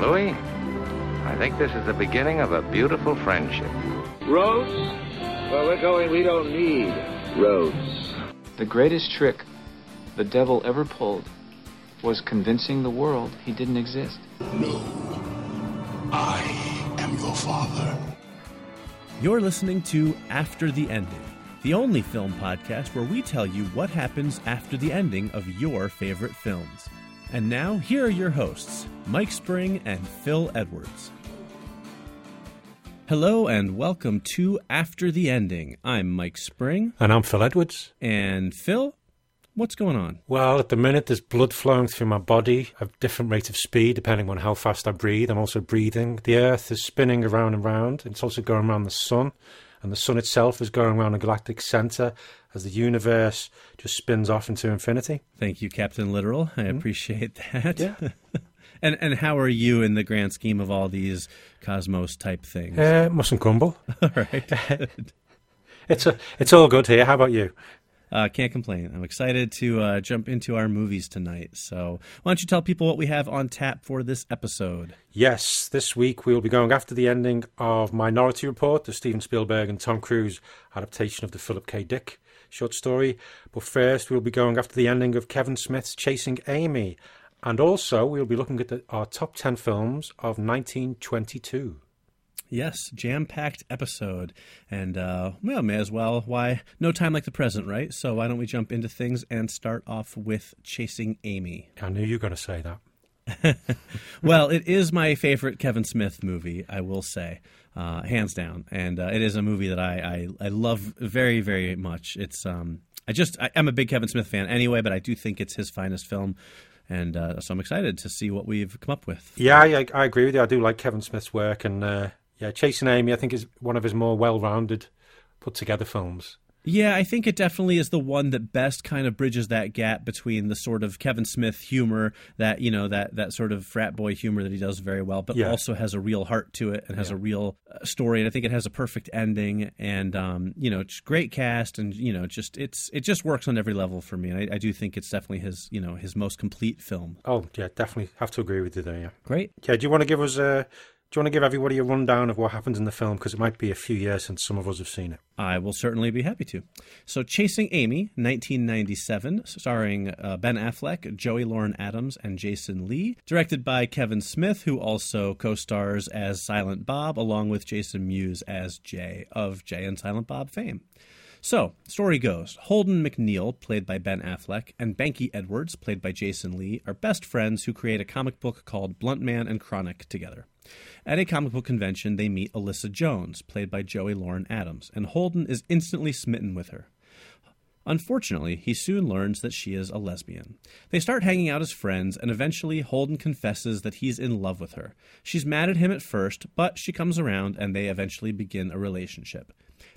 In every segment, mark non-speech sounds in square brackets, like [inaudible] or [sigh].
Louis, I think this is the beginning of a beautiful friendship. Roads? Well, we're going, we don't need roads. The greatest trick the devil ever pulled was convincing the world he didn't exist. No. I am your father. You're listening to After the Ending, the only film podcast where we tell you what happens after the ending of your favorite films. And now, here are your hosts, Mike Spring and Phil Edwards. Hello and welcome to After the Ending. I'm Mike Spring. And I'm Phil Edwards. And Phil, what's going on? Well, at the minute, there's blood flowing through my body at different rate of speed depending on how fast I breathe. I'm also breathing. The Earth is spinning around and round. It's also going around the sun. And the sun itself is going around a galactic center as the universe just spins off into infinity. Thank you, Captain Literal. I mm-hmm. appreciate that. Yeah. [laughs] and and how are you in the grand scheme of all these cosmos type things? Uh, mustn't crumble. [laughs] all right. [laughs] it's a, it's all good here. How about you? Uh, can't complain. I'm excited to uh, jump into our movies tonight. So, why don't you tell people what we have on tap for this episode? Yes, this week we'll be going after the ending of Minority Report, the Steven Spielberg and Tom Cruise adaptation of the Philip K. Dick short story. But first, we'll be going after the ending of Kevin Smith's Chasing Amy. And also, we'll be looking at the, our top 10 films of 1922. Yes, jam packed episode. And, uh, well, may as well. Why? No time like the present, right? So, why don't we jump into things and start off with Chasing Amy? I knew you were going to say that. [laughs] well, it is my favorite Kevin Smith movie, I will say, uh, hands down, and uh, it is a movie that I, I, I love very very much. It's um, I just I, am a big Kevin Smith fan anyway, but I do think it's his finest film. And uh, so I'm excited to see what we've come up with. Yeah, I, I agree with you. I do like Kevin Smith's work, and uh, yeah, Chasing Amy, I think is one of his more well-rounded, put together films. Yeah, I think it definitely is the one that best kind of bridges that gap between the sort of Kevin Smith humor that you know that that sort of frat boy humor that he does very well, but yeah. also has a real heart to it and has yeah. a real uh, story. And I think it has a perfect ending, and um, you know, it's great cast, and you know, just it's it just works on every level for me. And I, I, do think it's definitely his you know his most complete film. Oh yeah, definitely have to agree with you there. Yeah, great. Yeah, do you want to give us a do you want to give everybody a rundown of what happens in the film? Because it might be a few years since some of us have seen it. I will certainly be happy to. So, Chasing Amy, 1997, starring uh, Ben Affleck, Joey Lauren Adams, and Jason Lee. Directed by Kevin Smith, who also co stars as Silent Bob, along with Jason Mewes as Jay of Jay and Silent Bob fame. So, story goes Holden McNeil, played by Ben Affleck, and Banky Edwards, played by Jason Lee, are best friends who create a comic book called Blunt Man and Chronic together. At a comic book convention, they meet Alyssa Jones, played by Joey Lauren Adams, and Holden is instantly smitten with her. Unfortunately, he soon learns that she is a lesbian. They start hanging out as friends, and eventually Holden confesses that he's in love with her. She's mad at him at first, but she comes around and they eventually begin a relationship.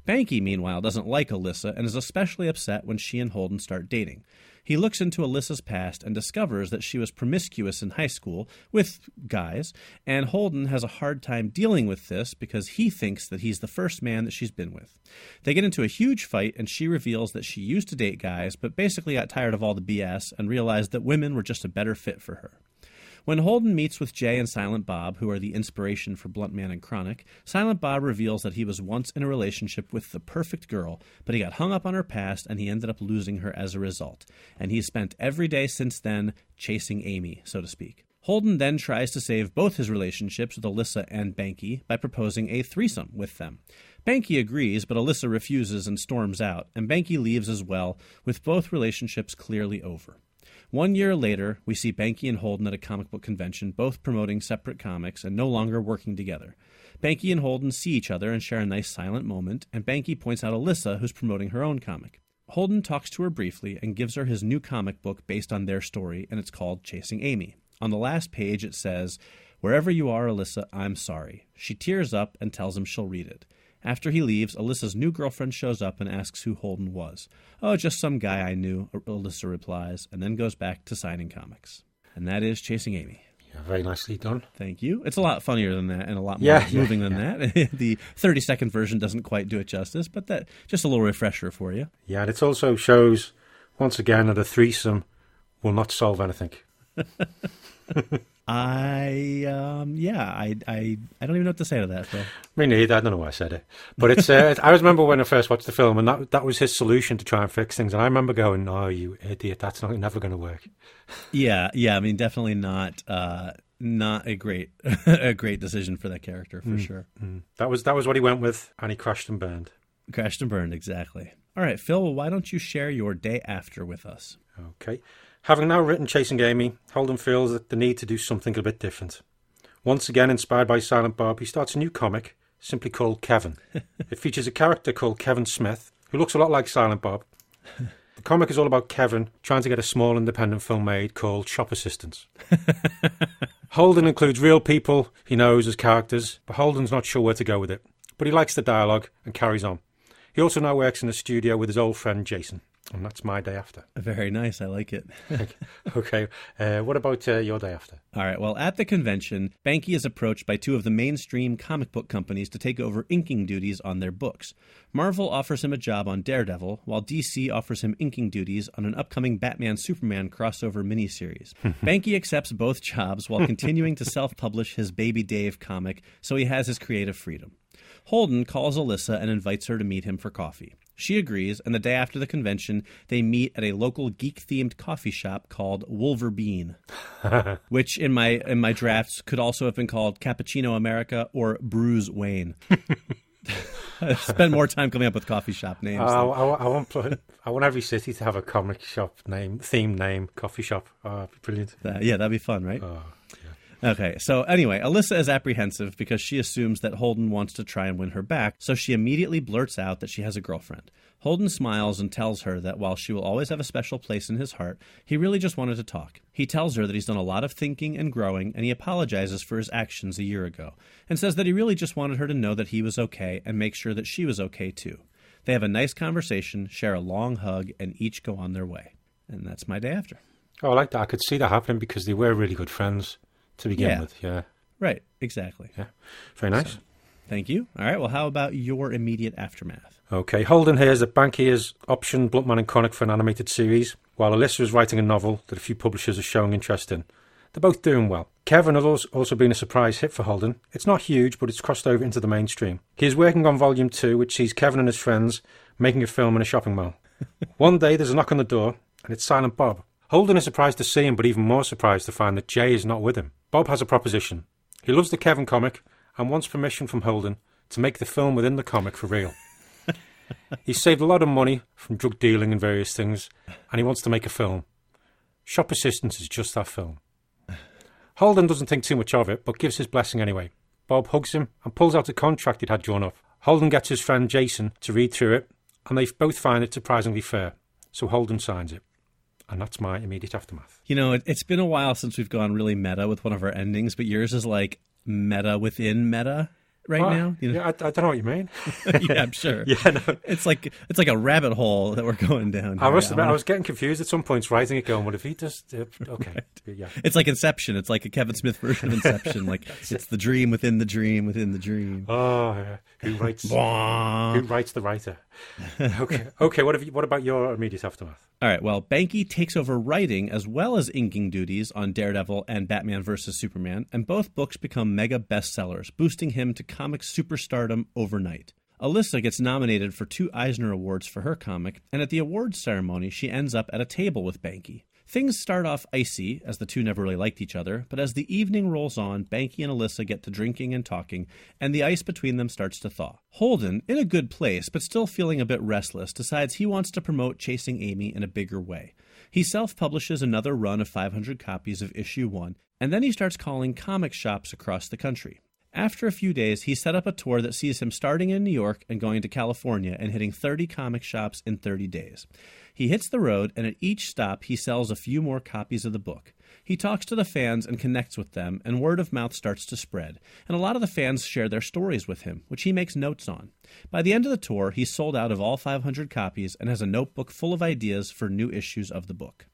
Banky, meanwhile, doesn't like Alyssa and is especially upset when she and Holden start dating. He looks into Alyssa's past and discovers that she was promiscuous in high school with guys, and Holden has a hard time dealing with this because he thinks that he's the first man that she's been with. They get into a huge fight, and she reveals that she used to date guys, but basically got tired of all the BS and realized that women were just a better fit for her. When Holden meets with Jay and Silent Bob, who are the inspiration for Blunt Man and Chronic, Silent Bob reveals that he was once in a relationship with the perfect girl, but he got hung up on her past and he ended up losing her as a result. And he's spent every day since then chasing Amy, so to speak. Holden then tries to save both his relationships with Alyssa and Banky by proposing a threesome with them. Banky agrees, but Alyssa refuses and storms out, and Banky leaves as well, with both relationships clearly over. One year later, we see Banky and Holden at a comic book convention, both promoting separate comics and no longer working together. Banky and Holden see each other and share a nice silent moment, and Banky points out Alyssa, who's promoting her own comic. Holden talks to her briefly and gives her his new comic book based on their story, and it's called Chasing Amy. On the last page, it says, Wherever you are, Alyssa, I'm sorry. She tears up and tells him she'll read it. After he leaves, Alyssa's new girlfriend shows up and asks who Holden was. Oh, just some guy I knew, Alyssa replies, and then goes back to signing comics. And that is Chasing Amy. Yeah, very nicely done. Thank you. It's a lot funnier than that and a lot more yeah, moving yeah, than that. [laughs] the 30 second version doesn't quite do it justice, but that just a little refresher for you. Yeah, and it also shows, once again, that a threesome will not solve anything. [laughs] I um yeah, I I I don't even know what to say to that, Phil. Me neither. I don't know why I said it, but it's. Uh, I remember when I first watched the film, and that that was his solution to try and fix things. And I remember going, "Oh, you idiot! That's not never going to work." Yeah, yeah. I mean, definitely not uh not a great [laughs] a great decision for that character for sure. That was that was what he went with, and he crashed and burned. Crashed and burned exactly. All right, Phil. Well, why don't you share your day after with us? Okay. Having now written Chasing Amy, Holden feels that the need to do something a bit different. Once again inspired by Silent Bob, he starts a new comic simply called Kevin. [laughs] it features a character called Kevin Smith, who looks a lot like Silent Bob. [laughs] The comic is all about Kevin trying to get a small independent film made called Shop Assistants. [laughs] Holden includes real people he knows as characters, but Holden's not sure where to go with it. But he likes the dialogue and carries on. He also now works in a studio with his old friend Jason. And that's my day after. Very nice. I like it. [laughs] Okay, uh, what about uh, your day after? All right. Well, at the convention, Banky is approached by two of the mainstream comic book companies to take over inking duties on their books. Marvel offers him a job on Daredevil, while DC offers him inking duties on an upcoming Batman Superman crossover miniseries. [laughs] Banky accepts both jobs while continuing to self publish his Baby Dave comic, so he has his creative freedom. Holden calls Alyssa and invites her to meet him for coffee. She agrees, and the day after the convention, they meet at a local geek-themed coffee shop called Wolverbean, [laughs] which in my in my drafts could also have been called Cappuccino America or Bruise Wayne. I [laughs] spend more time coming up with coffee shop names. Uh, I, I, I want pl- I want every city to have a comic shop name, theme name, coffee shop. Oh, that'd brilliant. That- yeah, that'd be fun, right? Oh, Okay, so anyway, Alyssa is apprehensive because she assumes that Holden wants to try and win her back, so she immediately blurts out that she has a girlfriend. Holden smiles and tells her that while she will always have a special place in his heart, he really just wanted to talk. He tells her that he's done a lot of thinking and growing, and he apologizes for his actions a year ago, and says that he really just wanted her to know that he was okay and make sure that she was okay too. They have a nice conversation, share a long hug, and each go on their way. And that's my day after. Oh, I like that. I could see that happening because they were really good friends to begin Yeah. with. Yeah, Right, exactly. yeah. Very nice. Thank you. All right, well, how about your immediate aftermath? Okay, Holden hears that Banky has optioned Bluntman and Chronic for an animated series, while Alyssa is writing a novel that a few publishers are showing interest in. They're both doing well. Kevin has also been a surprise hit for Holden. It's not huge, but it's crossed over into the mainstream. He is working on Volume 2, which sees Kevin and his friends making a film in a shopping mall. [laughs] One day there's a knock on the door, and it's Silent Bob. Holden is surprised to see him, but even more surprised to find that Jay is not with him. Bob has a proposition. He loves the Kevin comic and wants permission from Holden to make the film within the comic for real. [laughs] He's saved a lot of money from drug dealing and various things, and he wants to make a film. Shop Assistants is just that film. [laughs] Holden doesn't think too much of it, but gives his blessing anyway. Bob hugs him and pulls out a contract he'd had drawn up. Holden gets his friend Jason to read through it, and they both find it surprisingly fair. So Holden signs it. And that's my immediate aftermath. You know, it, it's been a while since we've gone really meta with one of our endings, but yours is like meta within meta right Oh, now. You know? Yeah, I, I don't know what you mean. [laughs] yeah, I'm sure. [laughs] yeah, no. It's like it's like a rabbit hole that we're going down. I must admit, I was getting confused at some points writing it, going, "What if he just?" Uh, [laughs] okay, yeah. It's like Inception. It's like a Kevin Smith version of Inception. like it's the dream within the dream within the dream. Oh, yeah. who writes? Who writes the writer? Okay, okay. What have you? What about your immediate aftermath? All right. Well, Banky takes over writing as well as inking duties on Daredevil and Batman vs. Superman, and both books become mega bestsellers, boosting him to comic superstardom overnight. Alyssa gets nominated for two Eisner Awards for her comic, and at the awards ceremony, she ends up at a table with Banky. Things start off icy, as the two never really liked each other, but as the evening rolls on, Banky and Alyssa get to drinking and talking, and the ice between them starts to thaw. Holden, in a good place, but still feeling a bit restless, decides he wants to promote Chasing Amy in a bigger way. He self publishes another run of 500 copies of issue 1, and then he starts calling comic shops across the country. After a few days, he set up a tour that sees him starting in New York and going to California and hitting 30 comic shops in 30 days. He hits the road, and at each stop, he sells a few more copies of the book. He talks to the fans and connects with them, and word of mouth starts to spread. And a lot of the fans share their stories with him, which he makes notes on. By the end of the tour, he's sold out of all 500 copies and has a notebook full of ideas for new issues of the book.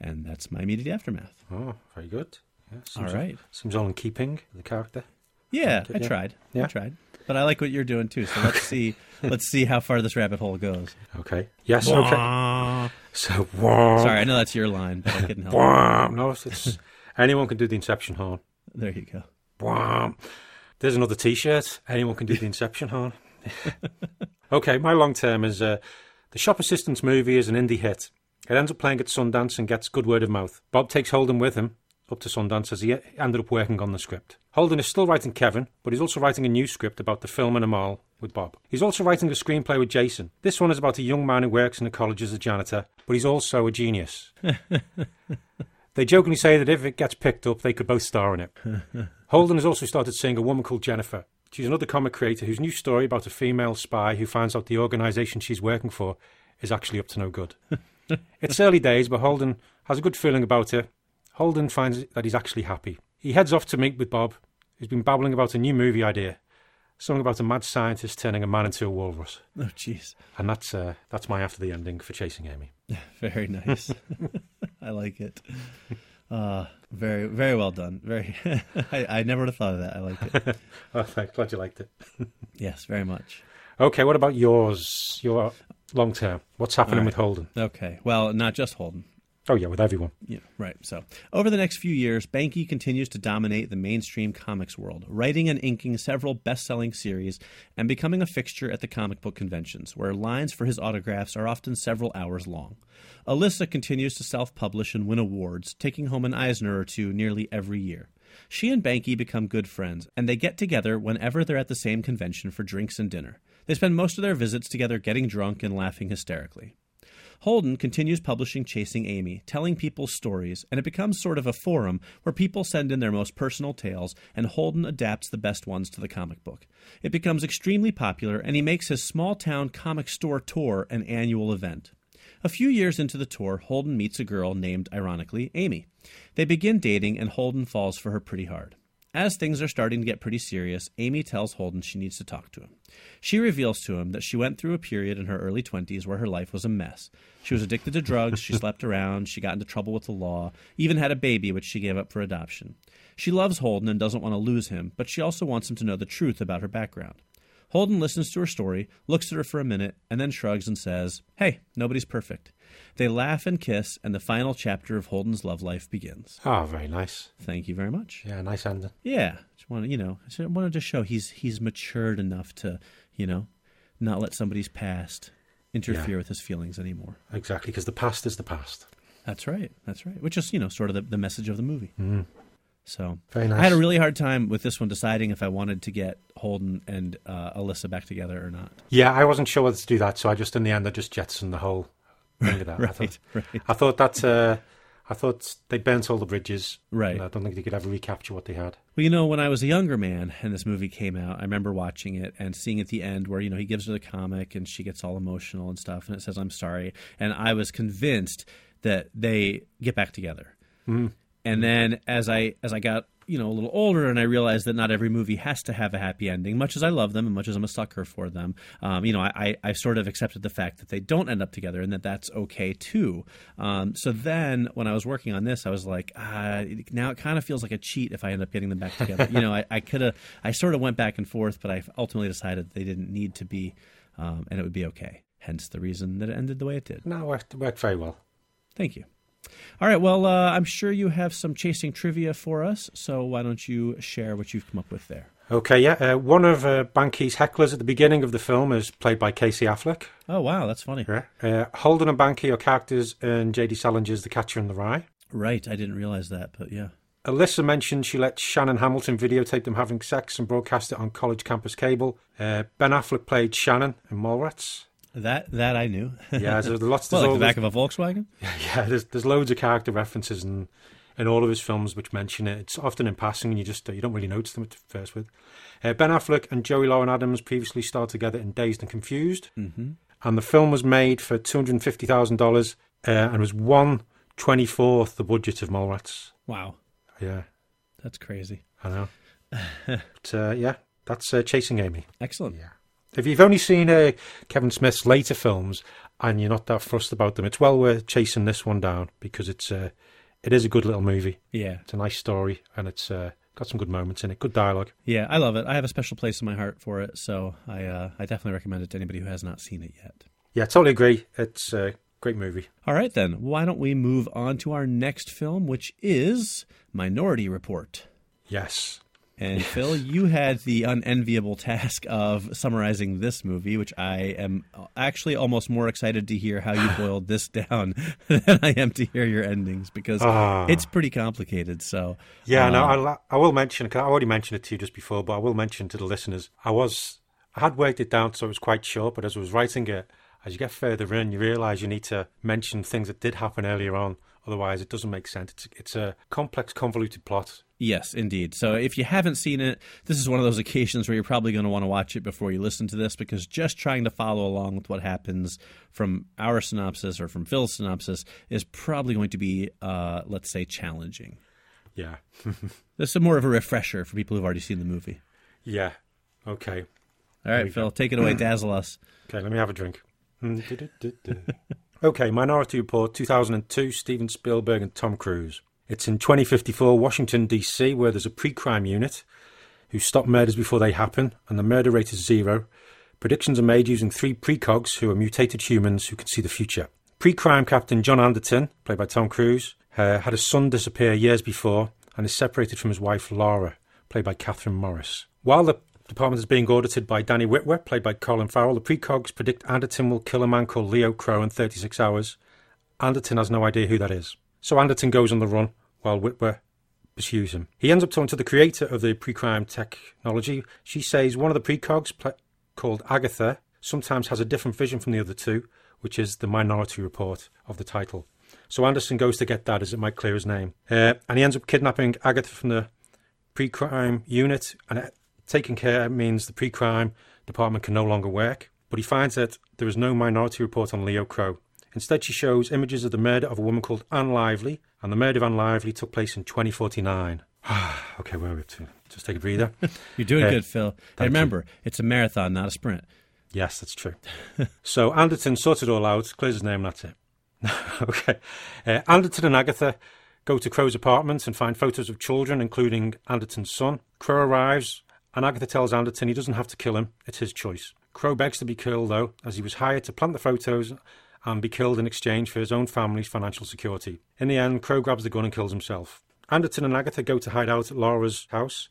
And that's my immediate aftermath. Oh, very good. Yeah, seems All right. Seems all in keeping with the character. Yeah, I Yeah. tried. I tried. But I like what you're doing too. So let's see. let's see how far this rabbit hole goes. Okay. Yes. Okay. So, wah, Sorry, I know that's your line, but I couldn't help. it. wah. No, it's, it's Anyone can do the Inception horn. There you go. Wham. There's another T-shirt. Anyone can do the Inception horn. [laughs] okay, my long term is uh, the Shop Assistants movie is an indie hit. It ends up playing at Sundance and gets good word of mouth. Bob takes Holden with him up to Sundance as he ended up working on the script. Holden is still writing Kevin, but he's also writing a new script about the film and Amal with Bob. He's also writing a screenplay with Jason. This one is about a young man who works in a college as a janitor, but he's also a genius. [laughs] they jokingly say that if it gets picked up, they could both star in it. [laughs] Holden has also started seeing a woman called Jennifer. She's another comic creator whose new story about a female spy who finds out the organisation she's working for is actually up to no good. [laughs] it's early days, but Holden has a good feeling about it. Holden finds that he's actually happy. He heads off to meet with Bob, who's been babbling about a new movie idea. Something about a mad scientist turning a man into a walrus. [laughs] Oh, jeez. And that's uh, that's my after the ending for Chasing Amy. [laughs] Very nice. [laughs] I like it. Uh, very, very well done. Very. I, I never would have thought of that. I like it. oh, thanks. Glad you liked it. yes, very much. Okay, what about yours? Your long term. What's happening right. with Holden? Okay. Well, not just Holden. Oh yeah, with everyone. Yeah, right. So, over the next few years, Banky continues to dominate the mainstream comics world, writing and inking several best-selling series and becoming a fixture at the comic book conventions, where lines for his autographs are often several hours long. Alyssa continues to self-publish and win awards, taking home an Eisner or two nearly every year. She and Banky become good friends, and they get together whenever they're at the same convention for drinks and dinner. They spend most of their visits together getting drunk and laughing hysterically. Holden continues publishing Chasing Amy, telling people stories, and it becomes sort of a forum where people send in their most personal tales, and Holden adapts the best ones to the comic book. It becomes extremely popular, and he makes his small town comic store tour an annual event. A few years into the tour, Holden meets a girl named, ironically, Amy. They begin dating, and Holden falls for her pretty hard. As things are starting to get pretty serious, Amy tells Holden she needs to talk to him. She reveals to him that she went through a period in her early 20s where her life was a mess. She was addicted to drugs, she [laughs] slept around, she got into trouble with the law, even had a baby which she gave up for adoption. She loves Holden and doesn't want to lose him, but she also wants him to know the truth about her background. Holden listens to her story, looks at her for a minute, and then shrugs and says, Hey, nobody's perfect. They laugh and kiss, and the final chapter of Holden's love life begins. Oh, very nice. Thank you very much. Yeah, nice ending. Yeah, just wanted you know, I wanted to show he's he's matured enough to you know not let somebody's past interfere Yeah. with his feelings anymore. Exactly, because the past is the past. That's right. That's right. Which is you know sort of the, the message of the movie. Mm. So Very nice. I had a really hard time with this one deciding if I wanted to get Holden and uh, Alyssa back together or not. Yeah, I wasn't sure whether to do that, so I just in the end I just jettisoned the whole that. I [laughs] Right, thought, right. I thought that uh, I thought they burnt all the bridges. Right. I don't think they could ever recapture what they had. Well, you know, when I was a younger man and this movie came out, I remember watching it and seeing at the end where, you know, he gives her the comic and she gets all emotional and stuff and it says, I'm sorry. And I was convinced that they get back together. And then as I as I got you know a little older and I realized that not every movie has to have a happy ending. Much as I love them and much as I'm a sucker for them, um, you know, I, I sort of accepted the fact that they don't end up together and that that's okay too. Um, so then when I was working on this, I was like, ah, now it kind of feels like a cheat if I end up getting them back together. you know, I, I could have I sort of went back and forth, but I ultimately decided they didn't need to be, um, and it would be okay. Hence the reason that it ended the way it did. No, it worked, worked very well. Thank you. All right. Well, uh, I'm sure you have some chasing trivia for us. So why don't you share what you've come up with there? Okay, yeah. Uh, one of uh, Banky's hecklers at the beginning of the film is played by Casey Affleck. Oh, wow. That's funny. Yeah. Uh, Holden and Banky are characters in J.D. Salinger's The Catcher in the Rye. Right. I didn't realize that, but yeah. Alyssa mentioned she let Shannon Hamilton videotape them having sex and broadcast it on college campus cable. Uh, ben Affleck played Shannon in Mallrats. That that I knew. Yeah, there's lots. [laughs] well, There's like the back of a Volkswagen. [laughs] Yeah, there's there's loads of character references in in all of his films which mention it. It's often in passing, and you just you don't really notice them at first. With uh, Ben Affleck and Joey Lauren Adams previously starred together in Dazed and Confused, Mm-hmm. and the film was made for two hundred and fifty thousand uh, dollars, and was one twenty fourth the budget of Mallrats. Wow, Yeah, that's crazy. I know. [laughs] but uh, yeah, that's uh, Chasing Amy. Excellent. Yeah. If you've only seen uh, Kevin Smith's later films and you're not that fussed about them, it's well worth chasing this one down because it's uh, it is a good little movie. Yeah, It's a nice story and it's uh, got some good moments in it, good dialogue. yeah. I love it. I have a special place in my heart for it, so I uh, I definitely recommend it to anybody who has not seen it yet. Yeah, totally agree. It's a great movie. All right, then. Why don't we move on to our next film, which is Minority Report? Yes. And Phil, you had the unenviable task of summarizing this movie, which I am actually almost more excited to hear how you [sighs] boiled this down [laughs] than I am to hear your endings because Ah. it's pretty complicated. So Yeah, no, um, I, I will mention. 'cause I already mentioned it to you just before, but I will mention to the listeners. I was, I had worked it down so it was quite short, but as I was writing it, as you get further in, you realise you need to mention things that did happen earlier on. Otherwise, it doesn't make sense. It's, it's a complex, convoluted plot. Yes, indeed. So if you haven't seen it, this is one of those occasions where you're probably going to want to watch it before you listen to this because just trying to follow along with what happens from our synopsis or from Phil's synopsis is probably going to be, uh, let's say, challenging. Yeah, [laughs] This is more of a refresher for people who've already seen the movie. yeah. Okay, All right, Phil, take it away, [clears throat] dazzle us. okay. Let me have a drink. [laughs] [laughs] okay, Minority Report, 2002. Steven Spielberg and Tom Cruise. It's in 2054, Washington D.C., where there's a pre-crime unit who stop murders before they happen, and the murder rate is zero. Predictions are made using three precogs who are mutated humans who can see the future. Pre-crime captain John Anderton, played by Tom Cruise, uh, had a son disappear years before and is separated from his wife Laura, played by Kathryn Morris. While the department is being audited by Danny Witwer, played by Colin Farrell, the precogs predict Anderton will kill a man called Leo Crow in 36 hours. Anderton has no idea who that is. So Anderton goes on the run while Whitwer pursues him. He ends up talking to the creator of the pre-crime technology. She says one of the precogs, pl- called Agatha, sometimes has a different vision from the other two, which is the minority report of the title. So Anderson goes to get that, as it might clear his name. Uh, and he ends up kidnapping Agatha from the pre-crime unit, and taking care means the pre-crime department can no longer work. But he finds that there is no minority report on Leo Crow. Instead, she shows images of the murder of a woman called Anne Lively, and the murder of Anne Lively took place in 2049. [sighs] okay, where are we up to? Just take a breather. [laughs] You're doing Uh, good, Phil. And thank you. remember, it's a marathon, not a sprint. Yes, that's true. [laughs] so Anderton sorts it all out, clears his name, that's it. [laughs] okay. Uh, Anderton and Agatha go to Crow's apartment and find photos of children, including Anderton's son. Crow arrives, and Agatha tells Anderton he doesn't have to kill him, it's his choice. Crow begs to be killed, though, as he was hired to plant the photos and be killed in exchange for his own family's financial security. In the end, Crow grabs the gun and kills himself. Anderton and Agatha go to hide out at Laura's house.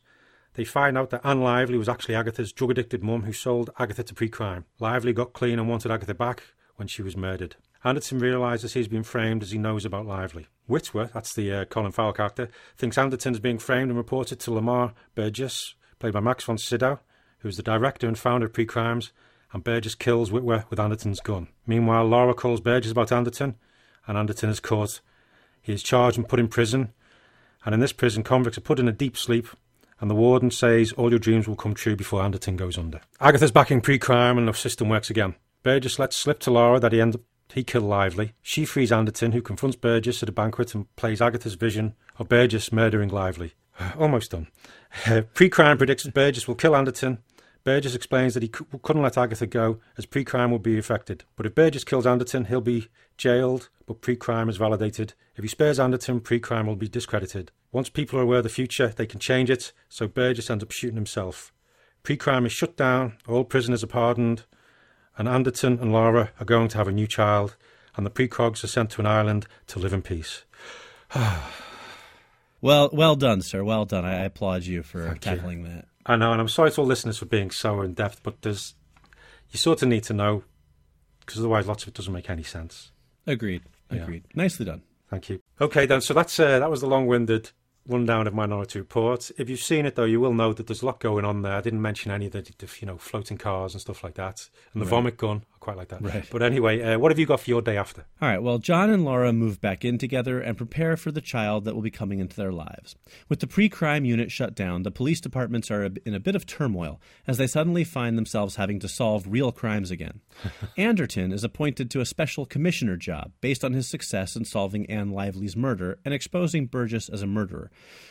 They find out that Anne Lively was actually Agatha's drug addicted mum who sold Agatha to pre crime. Lively got clean and wanted Agatha back when she was murdered. Anderton realises he's been framed as he knows about Lively. Witwer, that's the uh, Colin Farrell character, thinks Anderton is being framed and reported to Lamar Burgess, played by Max von Sydow, who is the director and founder of Pre Crimes, and Burgess kills Witwer with Anderton's gun. Meanwhile, Laura calls Burgess about Anderton, and Anderton is caught. He is charged and put in prison, and in this prison, convicts are put in a deep sleep, and the warden says all your dreams will come true before Anderton goes under. Agatha's back in pre-crime, and the system works again. Burgess lets slip to Laura that he end up he killed Lively. She frees Anderton, who confronts Burgess at a banquet and plays Agatha's vision of Burgess murdering Lively. [sighs] Almost done. Uh, pre-crime predicts Burgess will kill Anderton. Burgess explains that he cou- couldn't let Agatha go, as pre-crime will be affected. But if Burgess kills Anderton, he'll be jailed, but pre-crime is validated. If he spares Anderton, pre-crime will be discredited. Once people are aware of the future, they can change it, so Burgess ends up shooting himself. Pre-crime is shut down, all prisoners are pardoned, and Anderton and Laura are going to have a new child, and the precogs are sent to an island to live in peace. [sighs] Well, well done, sir. Well done. I, applaud you for Thank you. tackling that. I know, and I'm sorry to all listeners for being so in depth, but there's you sort of need to know because otherwise, lots of it doesn't make any sense. Agreed. Yeah. Agreed. Nicely done. Thank you. Okay, then. So that's uh, that was the long-winded rundown of Minority Report. If you've seen it, though, you will know that there's a lot going on there. I didn't mention any of the, the you know floating cars and stuff like that, and the Right. vomit gun. Quite like that. Right. But anyway, uh, what have you got for your day after? All right, well, John and Laura move back in together and prepare for the child that will be coming into their lives. With the pre crime unit shut down, the police departments are in a bit of turmoil as they suddenly find themselves having to solve real crimes again. [laughs] Anderton is appointed to a special commissioner job based on his success in solving Anne Lively's murder and exposing Burgess as a murderer,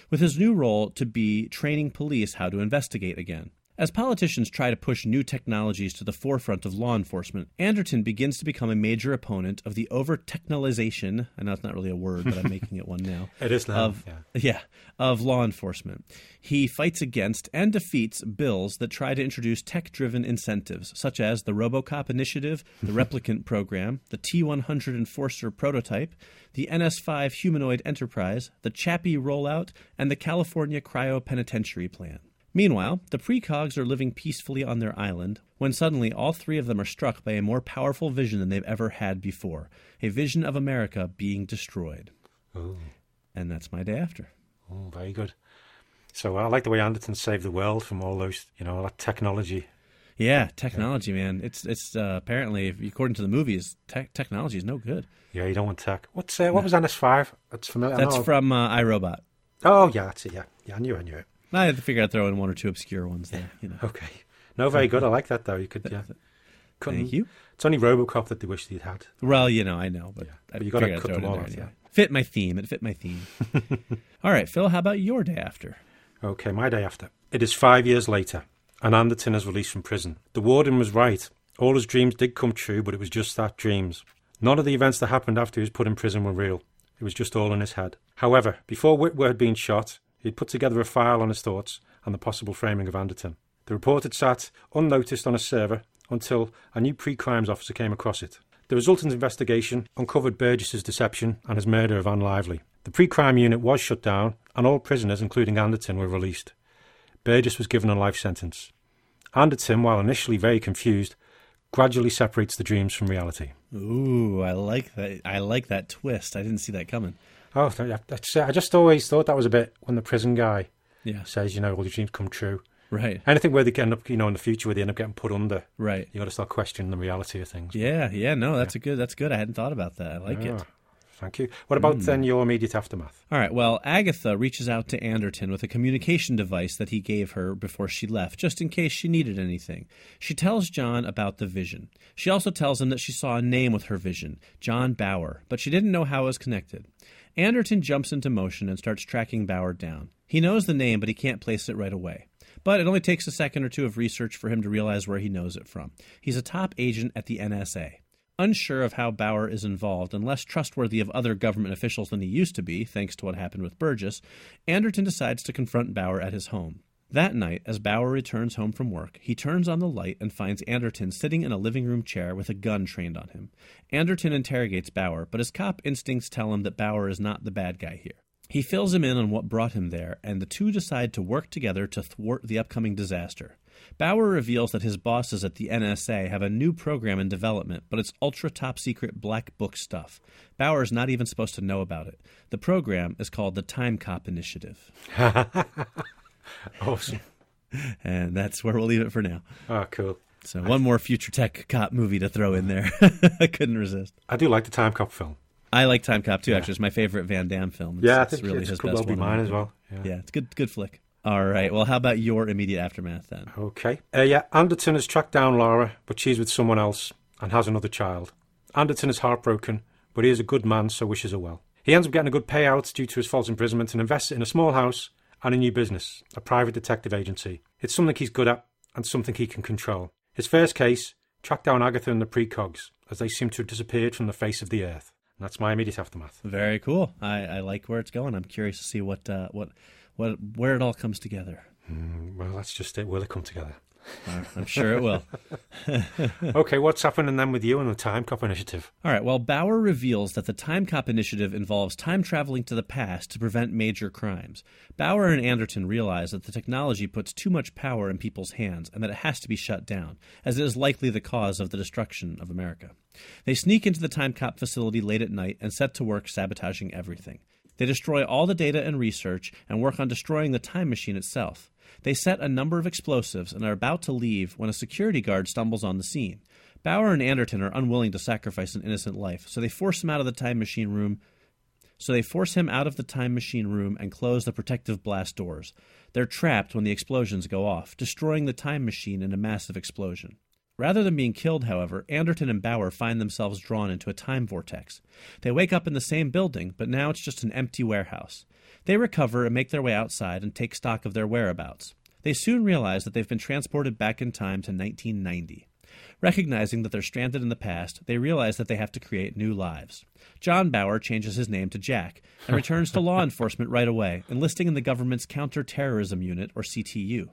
with his new role to be training police how to investigate again. As politicians try to push new technologies to the forefront of law enforcement, Anderton begins to become a major opponent of the over technologization, I know it's not really a word, but I'm [laughs] making it one now. It is now, Of, yeah. yeah, of law enforcement. He fights against and defeats bills that try to introduce tech driven incentives, such as the Robocop Initiative, the [laughs] Replicant Program, the T 100 Enforcer Prototype, the NS 5 Humanoid Enterprise, the Chappie Rollout, and the California Cryo Penitentiary Plan. Meanwhile, the precogs are living peacefully on their island when suddenly all three of them are struck by a more powerful vision than they've ever had before a vision of America being destroyed. Oh, And that's my day after. oh, very good. So I like the way Anderton saved the world from all those, you know, all that technology. Yeah, technology, man. It's it's uh, apparently, according to the movies, tech technology is no good. Yeah, you don't want tech. What's uh, what was NS5? That's familiar. That's from uh, I, Robot. Oh yeah, that's it. Yeah, yeah, I knew, I knew it. I had to figure out throw in one or two obscure ones there. You know. Okay, no, very good. I like that though. You could, yeah. Couldn't- Thank you. It's only RoboCop that they wish they'd had. Well, you know, I know, but, Yeah, but you gotta cut them all off, anyway. Fit my theme. It fit my theme. [laughs] All right, Phil. How about your day after? Okay, my day after. It is five years later, and Anderton is released from prison. The warden was right. All his dreams did come true, but it was just that dreams. None of the events that happened after he was put in prison were real. It was just all in his head. However, before Witwer had been shot, he had put together a file on his thoughts and the possible framing of Anderton. The report had sat unnoticed on a server until a new pre-crimes officer came across it. The resultant investigation uncovered Burgess's deception and his murder of Anne Lively. The pre-crime unit was shut down, and all prisoners, including Anderton, were released. Burgess was given a life sentence. Anderton, while initially very confused, gradually separates the dreams from reality. Ooh, I like that. I like that twist. I didn't see that coming. Oh, that's, I just always thought that was a bit when the prison guy Yeah. says, you know, all your dreams come true. Right. Anything where they end up, you know, in the future where they end up getting put under, Right. you got to start questioning the reality of things. Yeah. Yeah. No, that's a good. That's good. I hadn't thought about that. I like it. Ah, Thank you. What about Hmm. then your immediate aftermath? All right. Well, Agatha reaches out to Anderton with a communication device that he gave her before she left, just in case she needed anything. She tells John about the vision. She also tells him that she saw a name with her vision, John Bauer, but she didn't know how it was connected. Anderton jumps into motion and starts tracking Bauer down. He knows the name, but he can't place it right away. But it only takes a second or two of research for him to realize where he knows it from. He's a top agent at the NSA. Unsure of how Bauer is involved and less trustworthy of other government officials than he used to be, thanks to what happened with Burgess, Anderton decides to confront Bauer at his home. That night, as Bauer returns home from work, he turns on the light and finds Anderton sitting in a living room chair with a gun trained on him. Anderton interrogates Bauer, but his cop instincts tell him that Bauer is not the bad guy here. He fills him in on what brought him there, and the two decide to work together to thwart the upcoming disaster. Bauer reveals that his bosses at the NSA have a new program in development, but it's ultra top secret black book stuff. Bauer's not even supposed to know about it. The program is called the Time Cop Initiative. [laughs] [laughs] Awesome. And that's where we'll leave it for now. oh, cool. So, one more future tech cop movie to throw in there. [laughs] I couldn't resist. I do like the Time Cop film. I like Time Cop too, actually. It's my favorite Van Damme film. It's, Yeah, I it's think really it his could best well be one. mine as well. Yeah. Yeah, it's good, good flick. All right. Well, how about your immediate aftermath then? Okay. Uh, yeah, Anderton has tracked down Laura, but she's with someone else and has another child. Anderton is heartbroken, but he is a good man, so wishes her well. He ends up getting a good payout due to his false imprisonment and invests it in a small house and a new business, a private detective agency. It's something he's good at and something he can control. His first case tracked down Agatha and the precogs, as they seem to have disappeared from the face of the earth. And that's my immediate aftermath. Very cool. I, I like where it's going. I'm curious to see what uh, what what where it all comes together. Well, that's just it. Will it come together? I'm sure it will. [laughs] okay, what's happening then with you and the Time Cop Initiative? All right. Well, Bauer reveals that the Time Cop initiative involves time traveling to the past to prevent major crimes. Bauer and Anderton realize that the technology puts too much power in people's hands and that it has to be shut down, as it is likely the cause of the destruction of America. They sneak into the Time Cop facility late at night and set to work sabotaging everything. They destroy all the data and research and work on destroying the time machine itself. They set a number of explosives and are about to leave when a security guard stumbles on the scene. Bauer and Anderton are unwilling to sacrifice an innocent life, so they force him out of the time machine room. So they force him out of the time machine room and close the protective blast doors. They're trapped when the explosions go off, destroying the time machine in a massive explosion. Rather than being killed, however, Anderton and Bauer find themselves drawn into a time vortex. They wake up in the same building, but now it's just an empty warehouse. They recover and make their way outside and take stock of their whereabouts. They soon realize that they've been transported back in time to 1990. Recognizing that they're stranded in the past, they realize that they have to create new lives. John Bauer changes his name to Jack and returns to law [laughs] enforcement right away, enlisting in the government's Counterterrorism Unit, or CTU.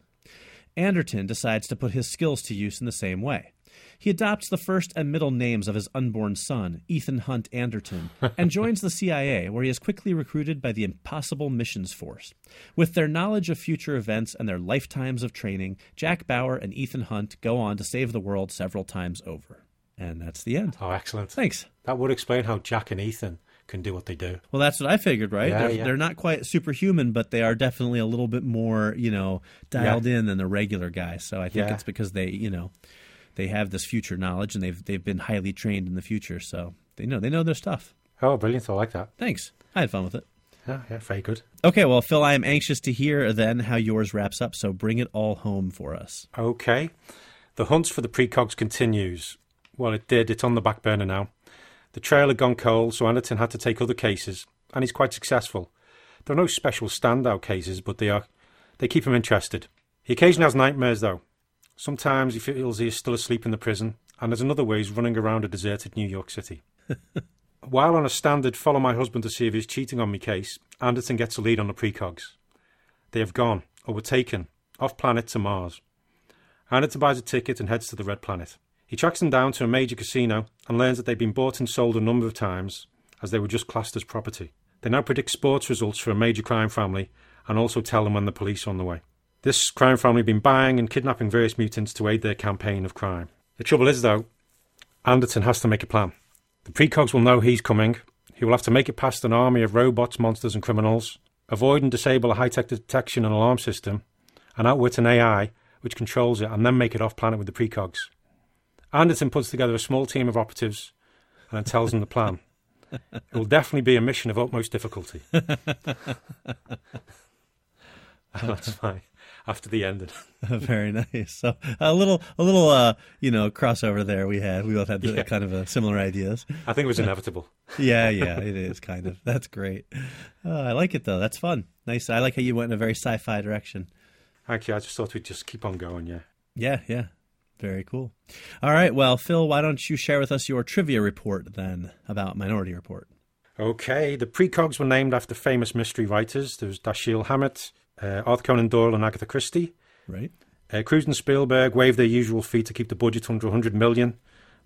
Anderton decides to put his skills to use in the same way. He adopts the first and middle names of his unborn son, Ethan Hunt Anderton, and [laughs] joins the CIA, where he is quickly recruited by the Impossible Missions Force. With their knowledge of future events and their lifetimes of training, Jack Bauer and Ethan Hunt go on to save the world several times over. And that's the end. Oh, excellent. Thanks. That would explain how Jack and Ethan can do what they do. Well, that's what I figured, right? Yeah, they're, yeah. they're not quite superhuman, but they are definitely a little bit more, you know, dialed in than the regular guy. So I think Yeah. it's because they, you know, they have this future knowledge and they've they've been highly trained in the future, so they know they know their stuff. Oh, brilliant. I like that. Thanks. I had fun with it. Yeah, yeah, very good. Okay, well, Phil, I am anxious to hear then how yours wraps up, so bring it all home for us. Okay. The hunt for the precogs continues. Well, it did. It's on the back burner now. The trail had gone cold, so Anderton had to take other cases, and he's quite successful. There are no special standout cases, but they are they keep him interested. He occasionally has nightmares, though. Sometimes he feels he is still asleep in the prison, and there's another way he's running around a deserted New York City. [laughs] While on a standard follow my husband to see if he's cheating on me case, Anderton gets a lead on the precogs. They have gone, or were taken, off planet to Mars. Anderton buys a ticket and heads to the Red Planet. He tracks them down to a major casino and learns that they've been bought and sold a number of times, as they were just classed as property. They now predict sports results for a major crime family and also tell them when the police are on the way. This crime family have been buying and kidnapping various mutants to aid their campaign of crime. The trouble is, though, Anderton has to make a plan. The precogs will know he's coming. He will have to make it past an army of robots, monsters, and criminals, avoid and disable a high tech detection and alarm system, and outwit an AI which controls it, and then make it off planet with the precogs. Anderton puts together a small team of operatives and then tells them the plan. It will definitely be a mission of utmost difficulty. [laughs] [laughs] That's fine. After the ending. [laughs] Very nice. So a little, a little, uh, you know, crossover there. We had, we both had Yeah. kind of uh, similar ideas. I think it was inevitable. Yeah, yeah, it is kind of. That's great. Uh, I like it though. That's fun. Nice. I like how you went in a very sci-fi direction. Actually, I just thought we'd just keep on going, yeah. Yeah, yeah. Very cool. All right. Well, Phil, why don't you share with us your trivia report then about Minority Report? Okay, the precogs were named after famous mystery writers. There was Dashiell Hammett, uh, Arthur Conan Doyle, and Agatha Christie. Right. Uh, Cruise and Spielberg waived their usual fee to keep the budget under 100 million,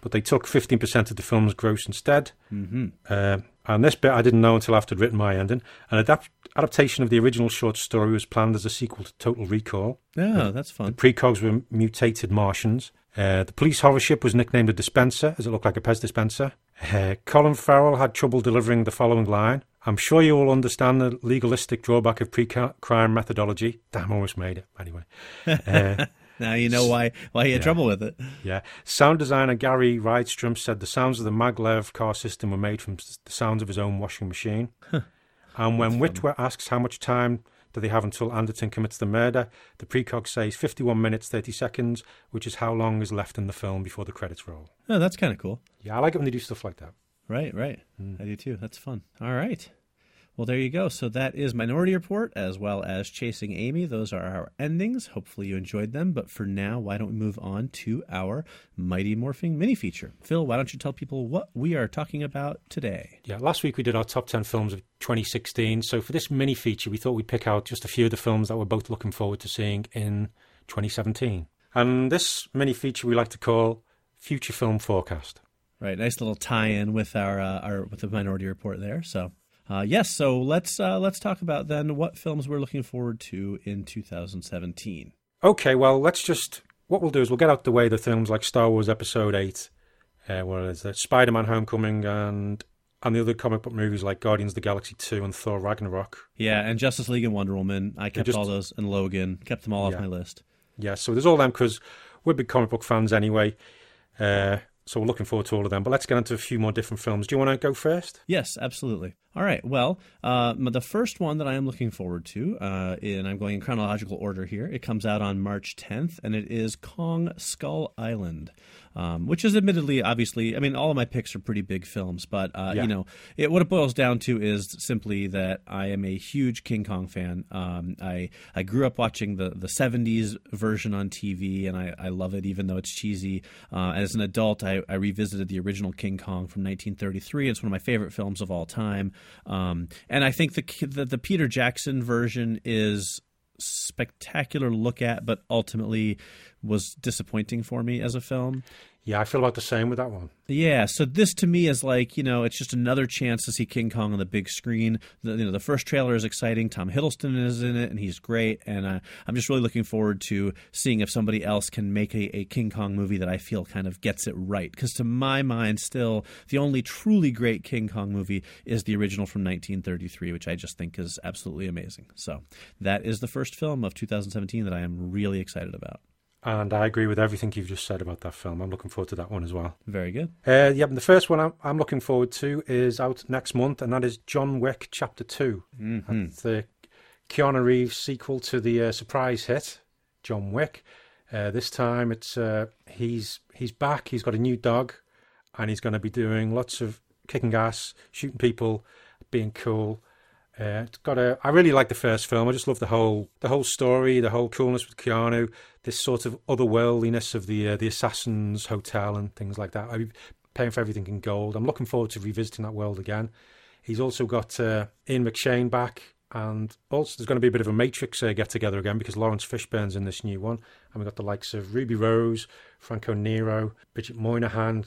but they took 15% of the film's gross instead. Mm-hmm. Uh, and this bit I didn't know until after I'd written my ending. An adapt- adaptation of the original short story was planned as a sequel to Total Recall. Oh, that's The fun. precogs were mutated Martians. Uh, the police horror ship was nicknamed a dispenser, as it looked like a Pez dispenser. Uh, Colin Farrell had trouble delivering the following line. I'm sure you all understand the legalistic drawback of pre-crime methodology. Damn, almost made it. Anyway. [laughs] Uh, Now you know why why you had Yeah. trouble with it. yeah. Sound designer Gary Rydstrom said the sounds of the maglev car system were made from the sounds of his own washing machine. [laughs] and when Witwer asks how much time do they have until Anderton commits the murder, the precog says 51 minutes 30 seconds, which is how long is left in the film before the credits roll. Oh, that's kind of cool. Yeah, I like it when they do stuff like that. Right, right. Mm. I do too. That's fun. All right. Well, there you go. So that is Minority Report as well as Chasing Amy. Those are our endings. Hopefully you enjoyed them. But for now, why don't we move on to our Mighty Morphing mini feature? Phil, why don't you tell people what we are talking about today? Yeah, last week we did our top 10 films of 2016. So for this mini feature, we thought we'd pick out just a few of the films that we're both looking forward to seeing in 2017. And this mini feature we like to call Future Film Forecast. Right, nice little tie-in with our uh, our with the Minority Report there. So, uh, yes, so let's uh, let's talk about then what films we're looking forward to in 2017. Okay, well, let's just. What we'll do is we'll get out the way the films like Star Wars Episode 8, uh, is it, Spider Man Homecoming, and and the other comic book movies like Guardians of the Galaxy 2 and Thor Ragnarok. Yeah, and Justice League and Wonder Woman. I kept just- all those, and Logan kept them all Yeah. off my list. Yeah, so there's all them because we're big comic book fans anyway. Uh, so we're looking forward to all of them. But let's get into a few more different films. Do you want to go first? Yes, absolutely. All right. Well, uh, the first one that I am looking forward to, uh, and I'm going in chronological order here, it comes out on March 10th, and it is Kong Skull Island um, which is admittedly, obviously, I mean, all of my picks are pretty big films, but uh, Yeah. you know, it, what it boils down to is simply that I am a huge King Kong fan. Um, I I grew up watching the the '70s version on TV, and I, I love it, even though it's cheesy. Uh, as an adult, I, I revisited the original King Kong from 1933. It's one of my favorite films of all time, um, and I think the, the the Peter Jackson version is spectacular to look at, but ultimately was disappointing for me as a film. Yeah, I feel about the same with that one. Yeah, so this to me is like you know it's just another chance to see King Kong on the big screen. The, you know the first trailer is exciting. Tom Hiddleston is in it and he's great, and uh, I'm just really looking forward to seeing if somebody else can make a, a King Kong movie that I feel kind of gets it right. Because to my mind, still the only truly great King Kong movie is the original from 1933, which I just think is absolutely amazing. So that is the first film of 2017 that I am really excited about. And I agree with everything you've just said about that film. I'm looking forward to that one as well. Very good. Uh, yeah, the first one I'm, I'm looking forward to is out next month, and that is John Wick Chapter 2. Mm-hmm. That's the Keanu Reeves sequel to the uh, surprise hit, John Wick. Uh, this time it's uh, he's he's back. He's got a new dog, and he's going to be doing lots of kicking ass, shooting people, being cool. Uh, it's got a. I really like the first film. I just love the whole the whole story, the whole coolness with Keanu, this sort of otherworldliness of the uh, the assassins hotel and things like that. I'm paying for everything in gold. I'm looking forward to revisiting that world again. He's also got uh, Ian McShane back, and also there's going to be a bit of a Matrix uh, get together again because Laurence Fishburne's in this new one, and we've got the likes of Ruby Rose, Franco Nero, Bridget Moynahan.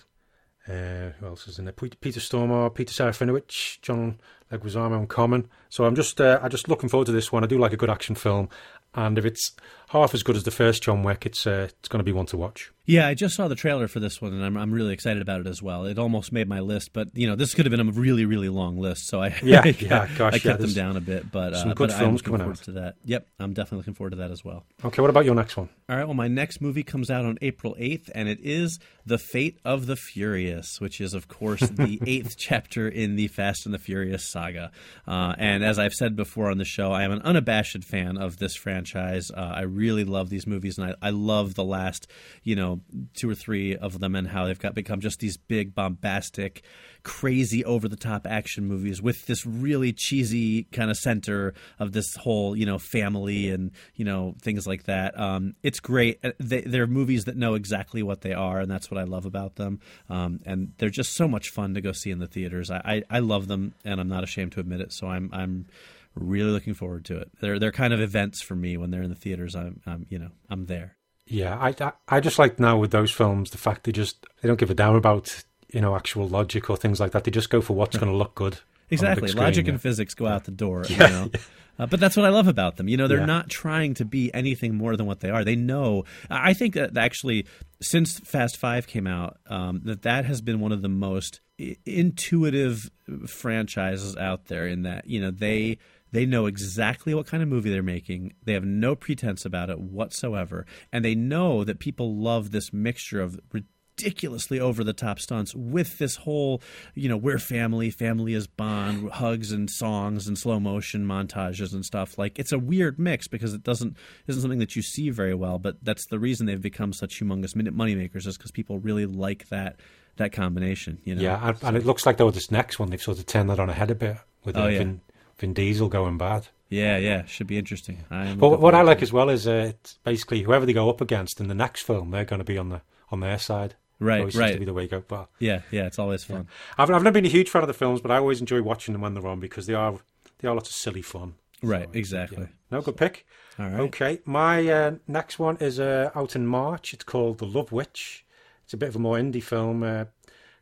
Uh, who else is in there? Peter Stormare, Peter Serafinowicz, John Leguizamo, and Common. So I'm just, uh, I'm just looking forward to this one. I do like a good action film, and if it's half as good as the first John Wick, it's, uh, it's going to be one to watch. Yeah, I just saw the trailer for this one, and I'm I'm really excited about it as well. It almost made my list, but you know this could have been a really really long list, so I [laughs] Yeah, I, yeah, gosh, I yeah, kept them down a bit. But some uh, good but I'm films looking coming forward out. to that. Yep, I'm definitely looking forward to that as well. Okay, what about your next one? All right, well, my next movie comes out on April 8th, and it is The Fate of the Furious, which is, of course, the [laughs] eighth chapter in the Fast and the Furious saga. Uh, and as I've said before on the show, I am an unabashed fan of this franchise. Uh, I really love these movies, and I, I love the last, you know, two or three of them and how they've got become just these big, bombastic, crazy, over the top action movies with this really cheesy kind of center of this whole, you know, family and, you know, things like that. Um, it's great. Uh, They, they're movies that know exactly what they are, and that's what I love about them. Um, and they're just so much fun to go see in the theaters. I, I, I love them, and I'm not ashamed to admit it. So I'm, I'm really looking forward to it. They're, they're kind of events for me when they're in the theaters. I'm, I'm you know, I'm there. Yeah, I, I I just like now with those films the fact they just they don't give a damn about you know actual logic or things like that. They just go for what's going to look good. on the big Exactly. screen, Logic yeah. and physics go out the door. You know? Uh, but that's what I love about them. You know, they're Yeah. not trying to be anything more than what they are. They know. I think that actually, since Fast Five came out, um, that that has been one of the most intuitive franchises out there. In that, you know, they they know exactly what kind of movie they're making. They have no pretense about it whatsoever, and they know that people love this mixture of ridiculously over the top stunts with this whole, you know, we're family, family is bond, hugs and songs and slow motion montages and stuff. Like it's a weird mix because it doesn't isn't something that you see very well, but that's the reason they've become such humongous minute money makers is because people really like that that combination. You know, Yeah, and, and it looks like though this next one they've sort of turned that on a head a bit with Oh, yeah. Vin, Diesel going bad. yeah, yeah, should be interesting. But what I like as well is uh, it's basically whoever they go up against in the next film, they're going to be on the on their side. Right, always seems right. to be the way go. But yeah, yeah, it's always fun. I've I've never been a huge fan of the films, but I always enjoy watching them when they're on because they are they are lots of silly fun. Right, So, exactly. yeah. No good pick. All right. Okay, my uh, next one is uh, out in March. It's called The Love Witch. It's a bit of a more indie film, uh,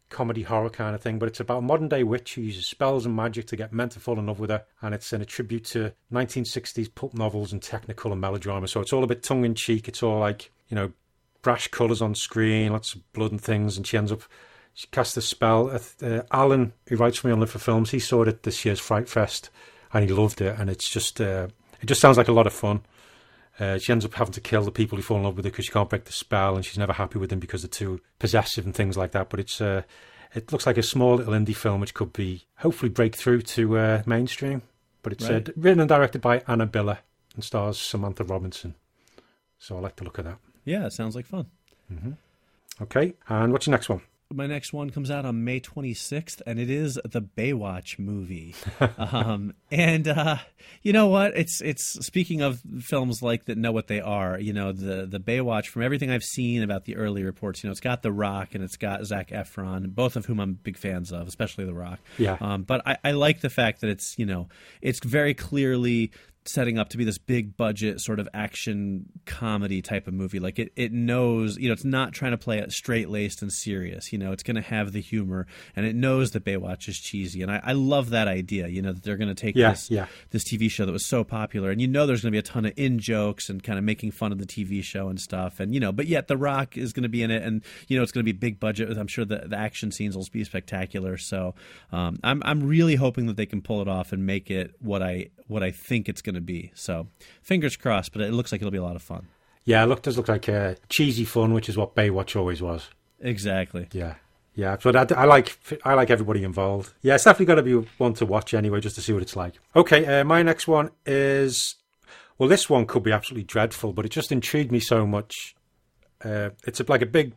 comedy horror kind of thing, but it's about a modern day witch who uses spells and magic to get men to fall in love with her, and it's in a tribute to 1960s pulp novels and technicolor melodrama. So it's all a bit tongue in cheek. It's all like you know, brash colours on screen, lots of blood and things, and she ends up. She casts a spell. Uh, uh, Alan, who writes for me on Live for Films, he saw it at this year's Fright Fest, and he loved it. And it's just, uh, it just sounds like a lot of fun. Uh, she ends up having to kill the people who fall in love with her because she can't break the spell, and she's never happy with them because they're too possessive and things like that. But it's uh, It looks like a small little indie film which could be hopefully break through to uh, mainstream. But it's uh, Right. written and directed by Anna Biller and stars Samantha Robinson. So I like the look of that. Yeah, it sounds like fun. Okay, and what's your next one? My next one comes out on May 26th, and it is the Baywatch movie. [laughs] um, and uh, you know what? It's it's speaking of films like that know what they are. You know, the the Baywatch. From everything I've seen about the early reports, you know, it's got The Rock and it's got Zac Efron, both of whom I'm big fans of, especially The Rock. Yeah. Um, but I, I like the fact that it's you know it's very clearly setting up to be this big budget sort of action comedy type of movie. Like it, it knows you know it's not trying to play it straight laced and serious you know it's going to have the humor and it knows that baywatch is cheesy. And i, I love that idea you know that they're going to take Yeah, this yeah. this tv show that was so popular. And you know there's going to be a ton of in jokes and kind of making fun of the tv show and stuff. And you know but yet the rock is going to be in it and you know it's going to be big budget i'm sure the, the action scenes will be spectacular. So um, I'm, I'm really hoping that they can pull it off and make it what i what i think it's going to be so fingers crossed but it looks like it'll be a lot of fun Yeah, it look, does look like uh, cheesy fun, which is what Baywatch always was. exactly Yeah, yeah. But I, I like I like everybody involved. Yeah, it's definitely going to be one to watch anyway, just to see what it's like. Okay, uh, my next one is well, this one could be absolutely dreadful, but it just intrigued me so much. Uh, it's a, like a big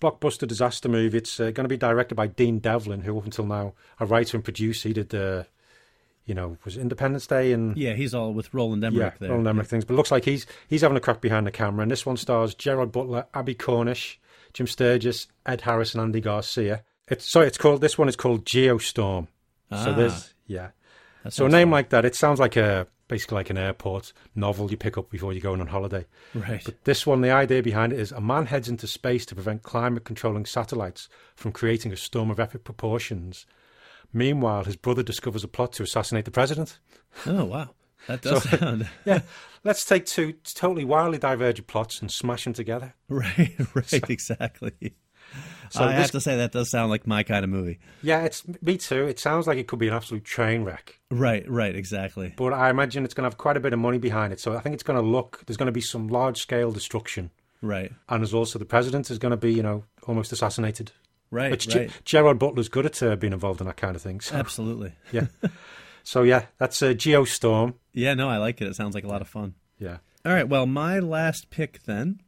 blockbuster disaster movie. It's uh, going to be directed by Dean Devlin, who up until now a writer and producer. He did uh, you know, was Independence Day and yeah he's all with roland emmerich yeah, there Roland Emmerich things. But looks like he's he's having a crack behind the camera. And this one stars Gerard Butler, Abbie Cornish, Jim Sturgis, Ed Harris, and Andy Garcia. It's sorry, it's called this one is called Geostorm. So Ah. there's yeah. So a name fun. like that, it sounds like a basically like an airport novel you pick up before you're going on holiday. right But this one, the idea behind it is a man heads into space to prevent climate controlling satellites from creating a storm of epic proportions. Meanwhile, his brother discovers a plot to assassinate the president. oh wow that does sound [laughs] Yeah, let's take two totally wildly divergent plots and smash them together. Right, [laughs] right, exactly. So I this- have to say that does sound like my kind of movie. Yeah, it's me too. It sounds like it could be an absolute train wreck, Right, right, exactly. but I imagine it's going to have quite a bit of money behind it. So I think it's going to look. There's going to be some large scale destruction, Right, and there's also the president is going to be, you know, almost assassinated. Right, Which right. Ge- Gerard Butler's good at uh, being involved in that kind of thing. So, Absolutely. yeah. [laughs] so yeah, that's uh, Geostorm. Yeah, no, I like it. It sounds like a lot of fun. Yeah. All right, well, my last pick then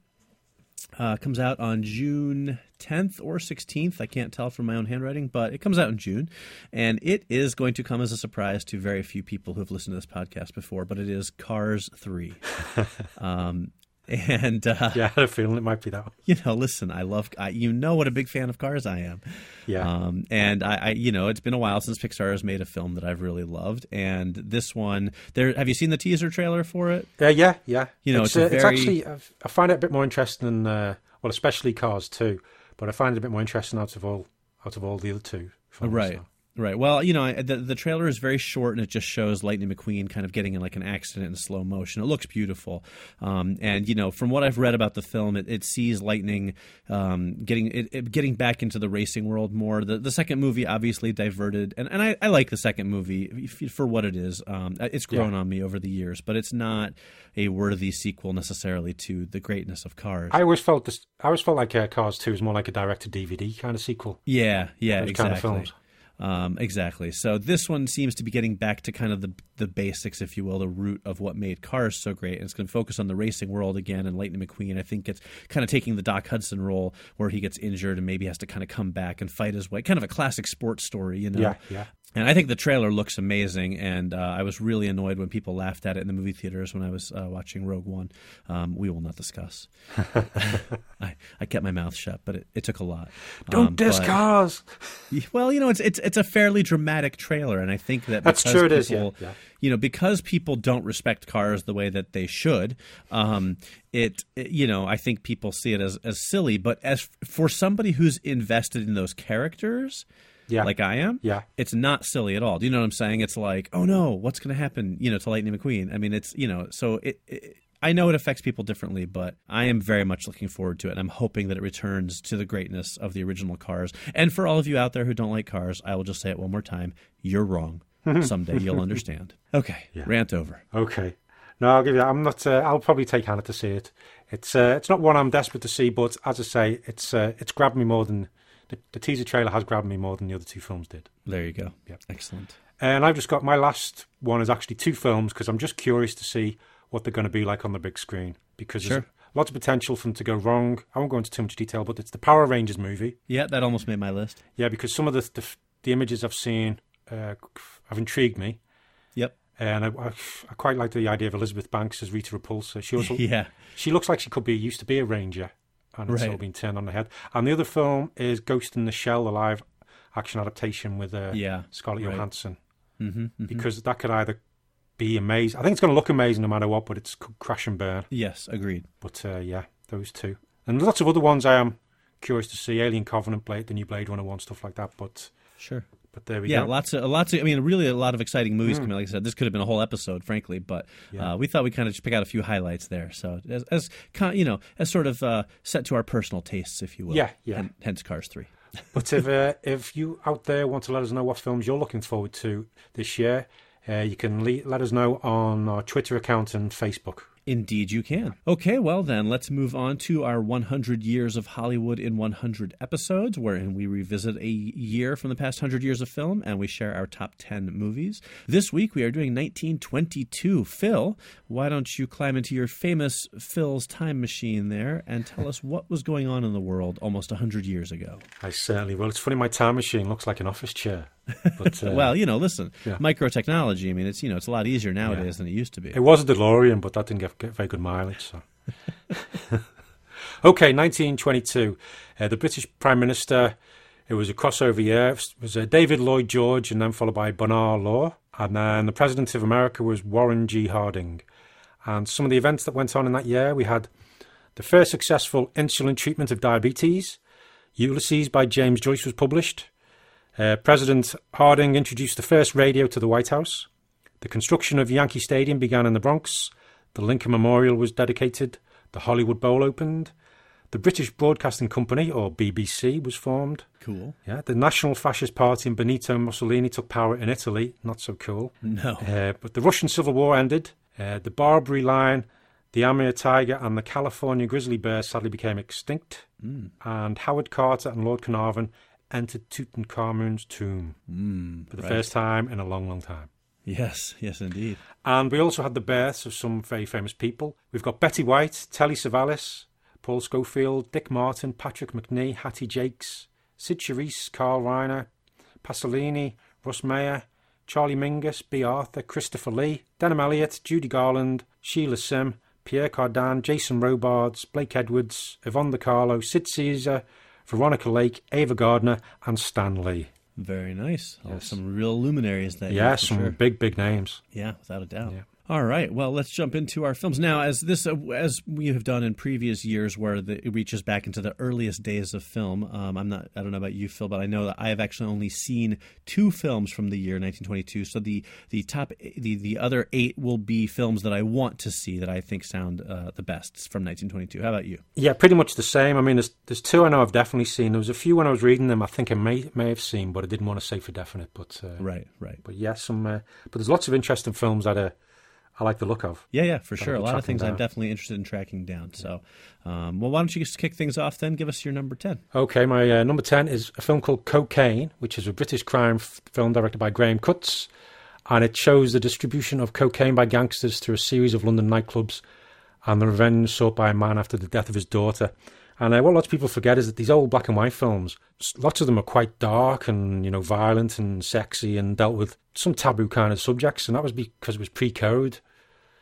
uh, comes out on June 10th or 16th. I can't tell from my own handwriting, but it comes out in June. And it is going to come as a surprise to very few people who have listened to this podcast before, but it is Cars 3. [laughs] um, [laughs] and uh, Yeah, I had a feeling it might be that one. you know, listen, I love, I, you know, what a big fan of cars I am. Yeah. Um, and I, I, you know, it's been a while since Pixar has made a film that I've really loved. And this one, there, have you seen the teaser trailer for it? Yeah, yeah, yeah. You know, it's, it's a uh, it's actually I I find it a bit more interesting than uh, well, especially Cars too. But I find it a bit more interesting out of all out of all the other two. Films, Right. so. Right. Well, you know, the the trailer is very short and it just shows Lightning McQueen kind of getting in like an accident in slow motion. It looks beautiful, um, and you know, from what I've read about the film, it, it sees Lightning um, getting it, it getting back into the racing world more. The the second movie obviously diverted, and, and I, I like the second movie for what it is. Um, it's grown Yeah. on me over the years, but it's not a worthy sequel necessarily to the greatness of Cars. I always felt this. I always felt like uh, Cars Two was more like a direct to DVD kind of sequel. Yeah, yeah, exactly. kind of films. Um, exactly. So this one seems to be getting back to kind of the the basics, if you will, the root of what made Cars so great. And it's going to focus on the racing world again. And Lightning McQueen, I think, it's kind of taking the Doc Hudson role where he gets injured and maybe has to kind of come back and fight his way. Kind of a classic sports story, you know. Yeah, yeah. And I think the trailer looks amazing, and uh, I was really annoyed when people laughed at it in the movie theaters when I was uh, watching Rogue One. Um, we will not discuss. [laughs] I, I kept my mouth shut, but it, it took a lot. Don't Um, diss but- Cars. well, you know, it's it's it's a fairly dramatic trailer, and I think that That's true, it is, people, yeah, yeah. You know, because people don't respect cars the way that they should, um, it, it- you know, I think people see it as as silly. But as for somebody who's invested in those characters, Yeah. like I am, Yeah. it's not silly at all. Do you know what I'm saying? It's like, oh no, what's going to happen? You know, to Lightning McQueen. I mean, it's you know, so it, it. I know it affects people differently, but I am very much looking forward to it. And I'm hoping that it returns to the greatness of the original Cars. And for all of you out there who don't like Cars, I will just say it one more time: you're wrong. [laughs] Someday you'll understand. Okay, rant over. Okay. No, I'll give you that. I'm not. Uh, I'll probably take Hannah to see it. It's uh, it's not one I'm desperate to see, but as I say, it's uh, it's grabbed me more than the, the teaser trailer has grabbed me more than the other two films did. There you go. Yep. Excellent. And I've just got my last one is actually two films because I'm just curious to see what they're going to be like on the big screen because Sure. there's lots of potential for them to go wrong. I won't go into too much detail, but it's the Power Rangers movie. Yeah, that almost made my list. Yeah, because some of the the, the images I've seen uh, have intrigued me, Yep. and I, I, I quite like the idea of Elizabeth Banks as Rita Repulsa. She also [laughs] Yeah. she looks like she could be used to be a ranger, and it's Right. all been turned on the head. And the other film is Ghost in the Shell, the live action adaptation with uh, Yeah. Scarlett right. Johansson, Mm-hmm, because that could either be amazing. I think it's going to look amazing no matter what, but it's could crash and burn. Yes, agreed. But uh, yeah, those two, and lots of other ones I am curious to see. Alien Covenant, Blade, the new Blade Runner one, stuff like that. But Sure. But there we Yeah, go. lots of lots of. I mean, really, a lot of exciting movies coming. Like I said, this could have been a whole episode, frankly, but Yeah. uh, we thought we kind of just pick out a few highlights there. So as, as kind you know, as sort of uh, set to our personal tastes, if you will. Yeah, yeah. Hen- hence, Cars Three. [laughs] But if uh, if you out there want to let us know what films you're looking forward to this year, uh, you can le- let us know on our Twitter account and Facebook. Indeed, you can. Okay, well, then, let's move on to our 100 Years of Hollywood in 100 episodes, wherein we revisit a year from the past 100 years of film and we share our top 10 movies. This week, we are doing 1922. Phil, why don't you climb into your famous Phil's time machine there and tell us what was going on in the world almost 100 years ago? I certainly will. It's funny, my time machine looks like an office chair. But uh, [laughs] well, you know, listen, yeah. microtechnology, I mean, it's, you know, it's a lot easier nowadays than it used to be. it was a DeLorean, but that didn't get, get very good mileage. So. [laughs] okay, 1922. Uh, the British Prime Minister. It was a crossover year. It was uh, David Lloyd George, and then followed by Bernard Law, and then the President of America was Warren G. Harding. And some of the events that went on in that year, we had the first successful insulin treatment of diabetes. Ulysses by James Joyce was published. Uh, President Harding introduced the first radio to the White House. The construction of Yankee Stadium began in the Bronx. The Lincoln Memorial was dedicated. The Hollywood Bowl opened. The British Broadcasting Company, or BBC, was formed. Cool. Yeah, the National Fascist Party and Benito Mussolini took power in Italy. Not so cool. No. Uh, but the Russian Civil War ended. Uh, the Barbary Lion, the Amur Tiger, and the California grizzly bear sadly became extinct. And Howard Carter and Lord Carnarvon entered Tutankhamun's tomb Mm, for the right. first time in a long, long time. Yes, yes, indeed. And we also had the births of some very famous people. We've got Betty White, Telly Savalas, Paul Scofield, Dick Martin, Patrick Macnee, Hattie Jacques, Cyd Charisse, Carl Reiner, Pasolini, Russ Meyer, Charlie Mingus, Bea Arthur, Christopher Lee, Denholm Elliott, Judy Garland, Sheila Sim, Pierre Cardin, Jason Robards, Blake Edwards, Yvonne De Carlo, Sid Caesar, Veronica Lake, Ava Gardner, and Stan Lee. Very nice. Oh, Yes. some real luminaries there. Yeah, some sure. big, big names. Yeah, without a doubt. Yeah. All right. Well, let's jump into our films now. As this, uh, as we have done in previous years, where the, it reaches back into the earliest days of film. Um, I'm not. I don't know about you, Phil, but I know that I have actually only seen two films from the year 1922. So the the top the the other eight will be films that I want to see that I think sound uh, the best from 1922. How about you? Yeah, pretty much the same. I mean, there's there's two I know I've definitely seen. There was a few when I was reading them. I think I may may have seen, but I didn't want to say for definite. But uh, Right. Right. but yeah, some. Uh, but there's lots of interesting films that uh, I like the look of. Yeah, yeah, for sure. A lot of things I'm definitely interested in tracking down. So, um, well, why don't you just kick things off then? Give us your number 10. Okay, my uh, number ten is a film called Cocaine, which is a British crime f- film directed by Graham Cutts, and it shows the distribution of cocaine by gangsters through a series of London nightclubs, and the revenge sought by a man after the death of his daughter. And uh, what lots of people forget is that these old black and white films, lots of them are quite dark and you know violent and sexy and dealt with some taboo kind of subjects, and that was because it was pre-code,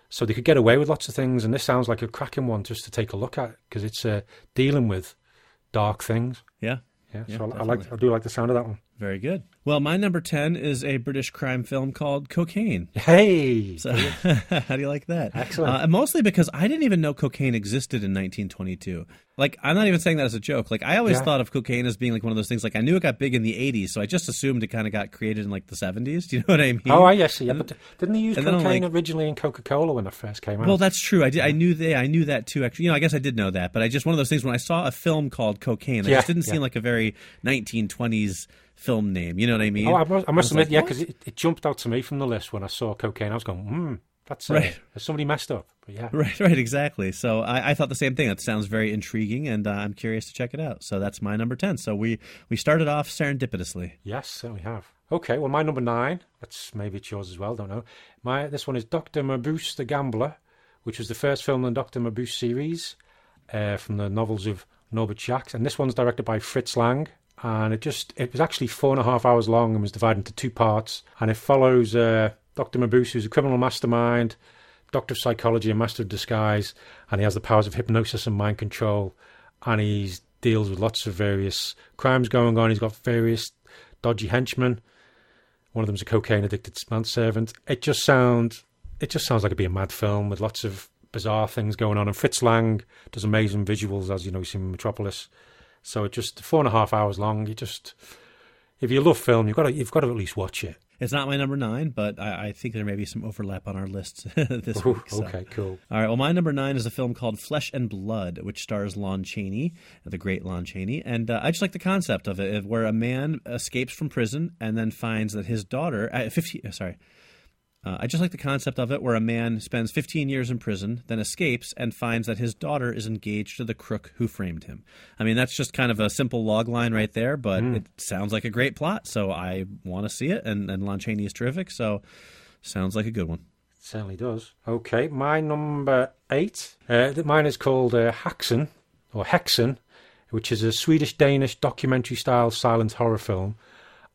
so they could get away with lots of things. And this sounds like a cracking one just to take a look at because it's uh, dealing with dark things. Yeah. Yeah, Yeah, so I, I like. I do like the sound of that one. Very good. Well, my number 10 is a British crime film called Cocaine. Hey, So, [laughs] how do you like that? Excellent. Uh, mostly because I didn't even know cocaine existed in 1922. Like, I'm not even saying that as a joke. Like, I always Yeah. thought of cocaine as being like one of those things. Like, I knew it got big in the 80s, so I just assumed it kind of got created in like the 70s. [laughs] Do you know what I mean? oh, I yes, yeah, but didn't they use cocaine like- originally in Coca Cola when it first came out? Well, that's true. I did. I knew that. I knew that too. Actually, you know, I guess I did know that. But I just one of those things when I saw a film called Cocaine, it Yeah, just didn't seem like a very 1920s film name. You know what I mean? oh, I must, I must was admit, like, yeah, because it, it jumped out to me from the list when I saw cocaine. I was going, hmm, That's uh, Right. Somebody messed up. But yeah. [laughs] Right, right, exactly. So I, I thought the same thing. That sounds very intriguing, and uh, I'm curious to check it out. So that's my number ten. So we we started off serendipitously. Yes, we have. Okay, well, my number nine. That's maybe it's yours as well. Don't know. My this one is Doctor Mabuse the Gambler, which was the first film in the Doctor Mabuse series uh, from the novels of Norbert Jacques, and this one's directed by Fritz Lang. And it just it was actually four and a half hours long and was divided into two parts. And it follows uh, Doctor Mabuse, who's a criminal mastermind, doctor of psychology, and master of disguise, and he has the powers of hypnosis and mind control. And he deals with lots of various crimes going on. He's got various dodgy henchmen. One of them's a cocaine addicted manservant. It just sounds it just sounds like it'd be a mad film with lots of bizarre things going on. And Fritz Lang does amazing visuals, as you know, seen in Metropolis. So it just four and a half hours long. You just if you love film, you've got to you've got to at least watch it. It's not my number nine, but I, I think there may be some overlap on our list [laughs] this Ooh, week. so. okay, cool. All right. Well, my number nine is a film called Flesh and Blood, which stars Lon Chaney, the great Lon Chaney, and uh, I just like the concept of it, where a man escapes from prison and then finds that his daughter, uh, fifteen, uh, sorry. Uh, I just like the concept of it, where a man spends 15 years in prison, then escapes and finds that his daughter is engaged to the crook who framed him. I mean, that's just kind of a simple log line right there, but it sounds like a great plot, so I want to see it, and, and Lon Chaney is terrific, so sounds like a good one. Certainly does. Okay, my number eight. Uh, mine is called uh, Haxen, or Hexen, which is a Swedish Danish documentary style silent horror film.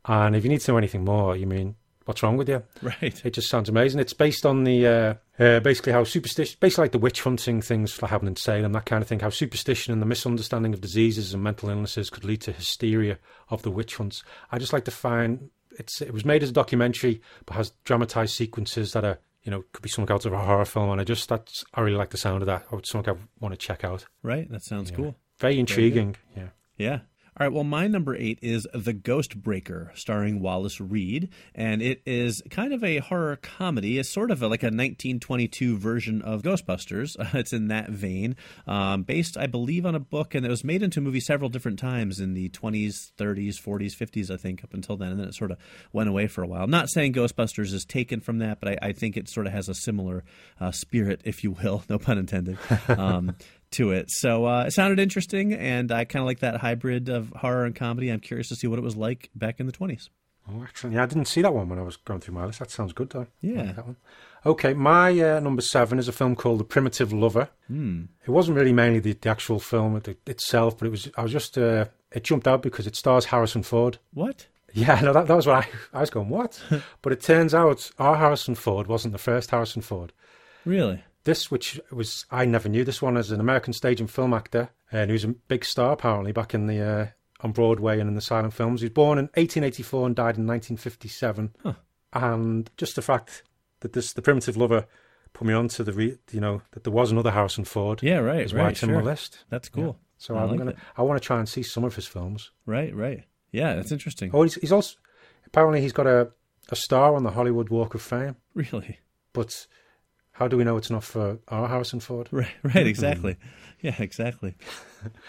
And if you need to know anything more, you mean, what's wrong with you? Right. It just sounds amazing. It's based on the uh, uh, basically how superstition, basically like the witch hunting things that happen in Salem, that kind of thing. How superstition and the misunderstanding of diseases and mental illnesses could lead to hysteria of the witch hunts. I just like to find it's it was made as a documentary, but has dramatized sequences that are you know could be something out of a horror film, and I just that's I really like the sound of that. It's something I want to check out. Right. That sounds cool. Very intriguing. yeah. Yeah. All right. Well, my number eight is The Ghost Breaker, starring Wallace Reid, and it is kind of a horror comedy. It's sort of like a 1922 version of Ghostbusters. [laughs] it's in that vein, um, based, I believe, on a book, and it was made into a movie several different times in the 20s, 30s, 40s, 50s, I think, up until then, and then it sort of went away for a while. Not saying Ghostbusters is taken from that, but I, I think it sort of has a similar uh, spirit, if you will, [laughs] no pun intended. Um, to it. So uh, it sounded interesting, and I kind of like that hybrid of horror and comedy. I'm curious to see what it was like back in the 20s. Oh, excellent. Yeah, I didn't see that one when I was going through my list. That sounds good, though. Yeah. like that one. Okay, my uh, number seven is a film called The Primitive Lover. Hmm. It wasn't really mainly the, the actual film itself, but it was. I was just. Uh, it jumped out because it stars Harrison Ford. What? Yeah, no, that, that was what I, [laughs] I was going. What? [laughs] but it turns out our Harrison Ford wasn't the first Harrison Ford. Really? This, which was I never knew this one as an American stage and film actor, and he was a big star apparently back in the uh, on Broadway and in the silent films. He was born in 1884 and died in 1957. And just the fact that this the primitive lover put me on to the re, you know that there was another Harrison Ford. Yeah, right. is why right. it's in sure. my list. That's cool. So I I'm like gonna it. I want to try and see some of his films. Right, right. Yeah, that's interesting. Oh, he's, he's also apparently he's got a a star on the Hollywood Walk of Fame. Really? But how do we know it's not for our Harrison Ford? Right, [laughs] right. Exactly. yeah, exactly.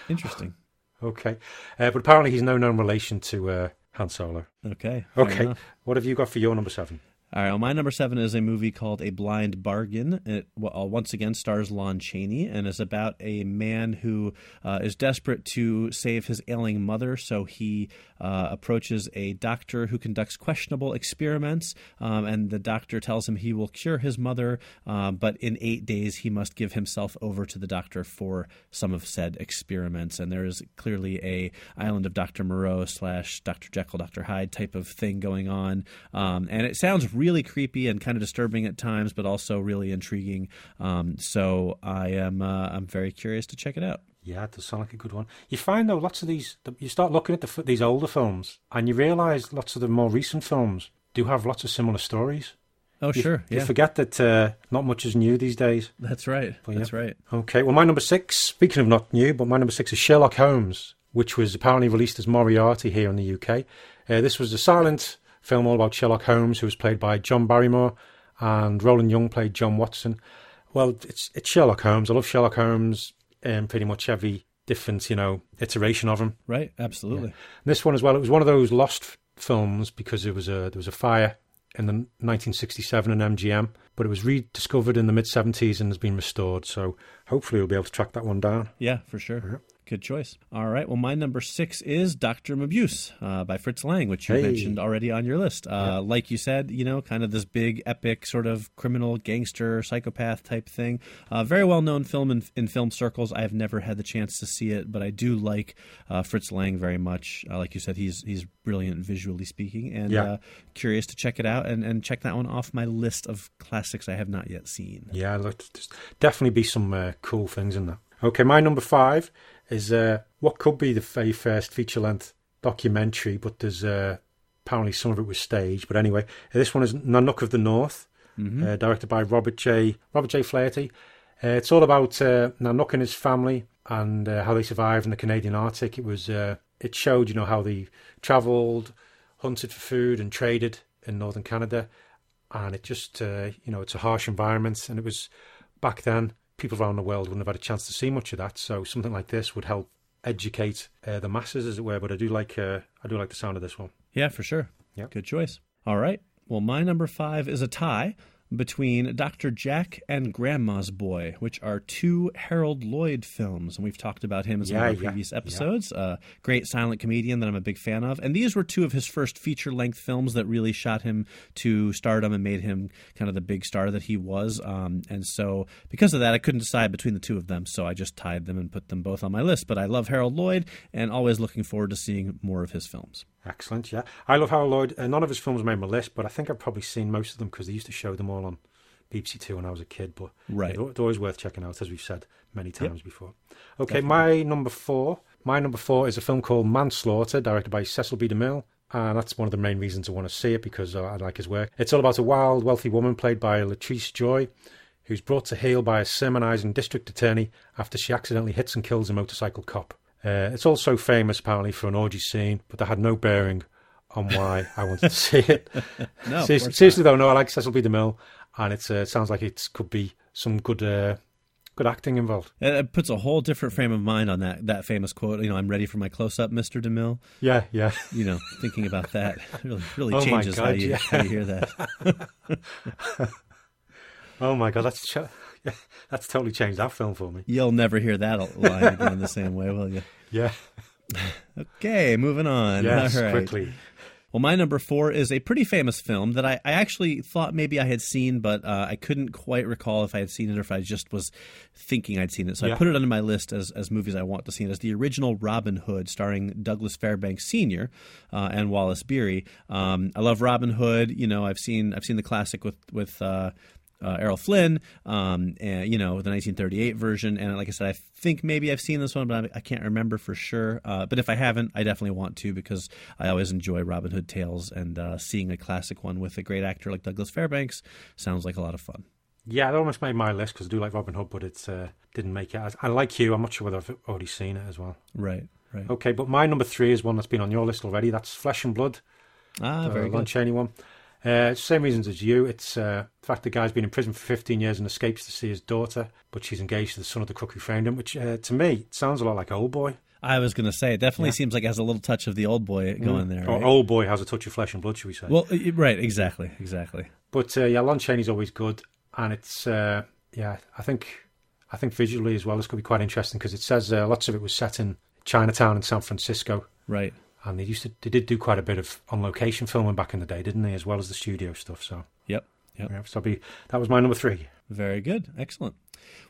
Interesting. Okay, uh, but apparently he's no known relation to uh, Han Solo. Okay. Okay, enough. what have you got for your number seven? All right. Well, my number seven is a movie called A Blind Bargain. It well, once again stars Lon Chaney and is about a man who uh, is desperate to save his ailing mother. So he uh, approaches a doctor who conducts questionable experiments, um, and the doctor tells him he will cure his mother, um, but in eight days he must give himself over to the doctor for some of said experiments. And there is clearly a Island of Doctor Moreau slash Doctor Jekyll, Doctor Hyde type of thing going on, um, and it sounds really creepy and kind of disturbing at times, but also really intriguing. Um, so I am uh, I'm very curious to check it out. Yeah, it does sound like a good one. You find though lots of these. You start looking at the, these older films, and you realise lots of the more recent films do have lots of similar stories. Oh, You- sure, You yeah, forget that uh, not much is new these days. that's right, Well, yeah. that's right. Okay, well, my number six, speaking of not new, but my number six is Sherlock Holmes, which was apparently released as Moriarty here in the UK. Uh, this was a silent film all about Sherlock Holmes, who was played by John Barrymore, and Roland Young played John Watson. Well, it's it's Sherlock Holmes. I love Sherlock Holmes in pretty much every different, you know, iteration of him. Right, absolutely. This one as well, it was one of those lost f- films because it was a there was a fire in the 1967 in MGM, but it was rediscovered in the mid 70s and has been restored. So hopefully we'll be able to track that one down. Yeah, for sure. Good choice. All right. Well, my number six is Doctor Mabuse uh, by Fritz Lang, which you Hey. mentioned already on your list. Uh, Like you said, you know, kind of this big, epic sort of criminal, gangster, psychopath type thing. Uh, very well known film in, in film circles. I have never had the chance to see it, but I do like uh, Fritz Lang very much. Uh, like you said, he's he's brilliant visually speaking, and Yeah. uh, curious to check it out and, and check that one off my list of classics I have not yet seen. Yeah, there's definitely be some uh, cool things in that. Okay, my number five is uh, what could be the very first feature length documentary, but there's uh, apparently some of it was staged. But anyway, this one is Nanook of the North, uh, directed by Robert J. Robert J. Flaherty. Uh, it's all about uh, Nanook and his family and uh, how they survived in the Canadian Arctic. It was uh, it showed you know how they travelled, hunted for food, and traded in northern Canada. And it just uh, you know it's a harsh environment, and it was back then people around the world wouldn't have had a chance to see much of that. So something like this would help educate uh, the masses, as it were. But I do like uh, I do like the sound of this one. Yeah, for sure. Yeah. Good choice. All right. Well, my number five is a tie between Dr. Jack and Grandma's Boy, which are two Harold Lloyd films. And we've talked about him in some Yeah, of our yeah, previous yeah. episodes. Uh, great silent comedian that I'm a big fan of. And these were two of his first feature length films that really shot him to stardom and made him kind of the big star that he was. Um, and so, because of that, I couldn't decide between the two of them. So I just tied them and put them both on my list. But I love Harold Lloyd and always looking forward to seeing more of his films. Excellent, yeah. I love Harold Lloyd. Uh, none of his films made my list, but I think I've probably seen most of them because they used to show them all on BBC Two when I was a kid. But Right. they're always worth checking out, as we've said many times before. Okay, my number four. My number four is a film called Manslaughter, directed by Cecil B. DeMille. And that's one of the main reasons I want to see it because uh, I like his work. It's all about a wild, wealthy woman played by Leatrice Joy, who's brought to heel by a sermonizing district attorney after she accidentally hits and kills a motorcycle cop. Uh, it's also famous apparently for an orgy scene, but that had no bearing on why I wanted to see it. [laughs] No, seriously, seriously though, no, I like Cecil B. DeMille, and it's, uh, it sounds like it could be some good, uh, good acting involved. It it puts a whole different frame of mind on that that famous quote. You know, I'm ready for my close up, Mister DeMille. Yeah, yeah. You know, thinking about that [laughs] really really Oh changes how you yeah. how you hear that. [laughs] Oh my god, that's ch- yeah, [laughs] that's totally changed that film for me. You'll never hear that line again the same way, will you? [laughs] Yeah, [laughs] Okay, moving on. yes, right. quickly. Well, my number four is a pretty famous film that I, I actually thought maybe I had seen, but uh, I couldn't quite recall if I had seen it or if I just was thinking I'd seen it. So I put it on my list as, as movies I want to see. And it's the original Robin Hood, starring Douglas Fairbanks Sr. Uh, and Wallace Beery. Um, I love Robin Hood. You know, I've seen I've seen the classic with with. Uh, uh, Errol Flynn, um, and you know the 1938 version, and like I said, I think maybe I've seen this one, but I, I can't remember for sure. Uh, but if I haven't, I definitely want to because I always enjoy Robin Hood tales, and uh, seeing a classic one with a great actor like Douglas Fairbanks sounds like a lot of fun. Yeah, it almost made my list because I do like Robin Hood, but it uh, didn't make it. I, I like you. I'm not sure whether I've already seen it as well. Right, right. Okay, but my number three is one that's been on your list already. That's Flesh and Blood. ah, very Lon good. Chaney one. Uh, same reasons as you. It's uh, the fact the guy's been in prison for 15 years and escapes to see his daughter, but she's engaged to the son of the cook who found him, which uh, to me sounds a lot like Old Boy. I was going to say it definitely Yeah. Mm. seems like it has a little touch of the old boy going there. Or right? Old Boy has a touch of flesh and blood, should we say? Well, right, exactly, exactly. But uh, yeah, Lon Chaney's always good, and it's uh, yeah, I think I think visually as well, this could be quite interesting because it says uh, lots of it was set in Chinatown and San Francisco, Right. And they used to they did do quite a bit of on location filming back in the day, didn't they? As well as the studio stuff. So Yep. Yep. yeah, so be, that was my number three. Very good. Excellent.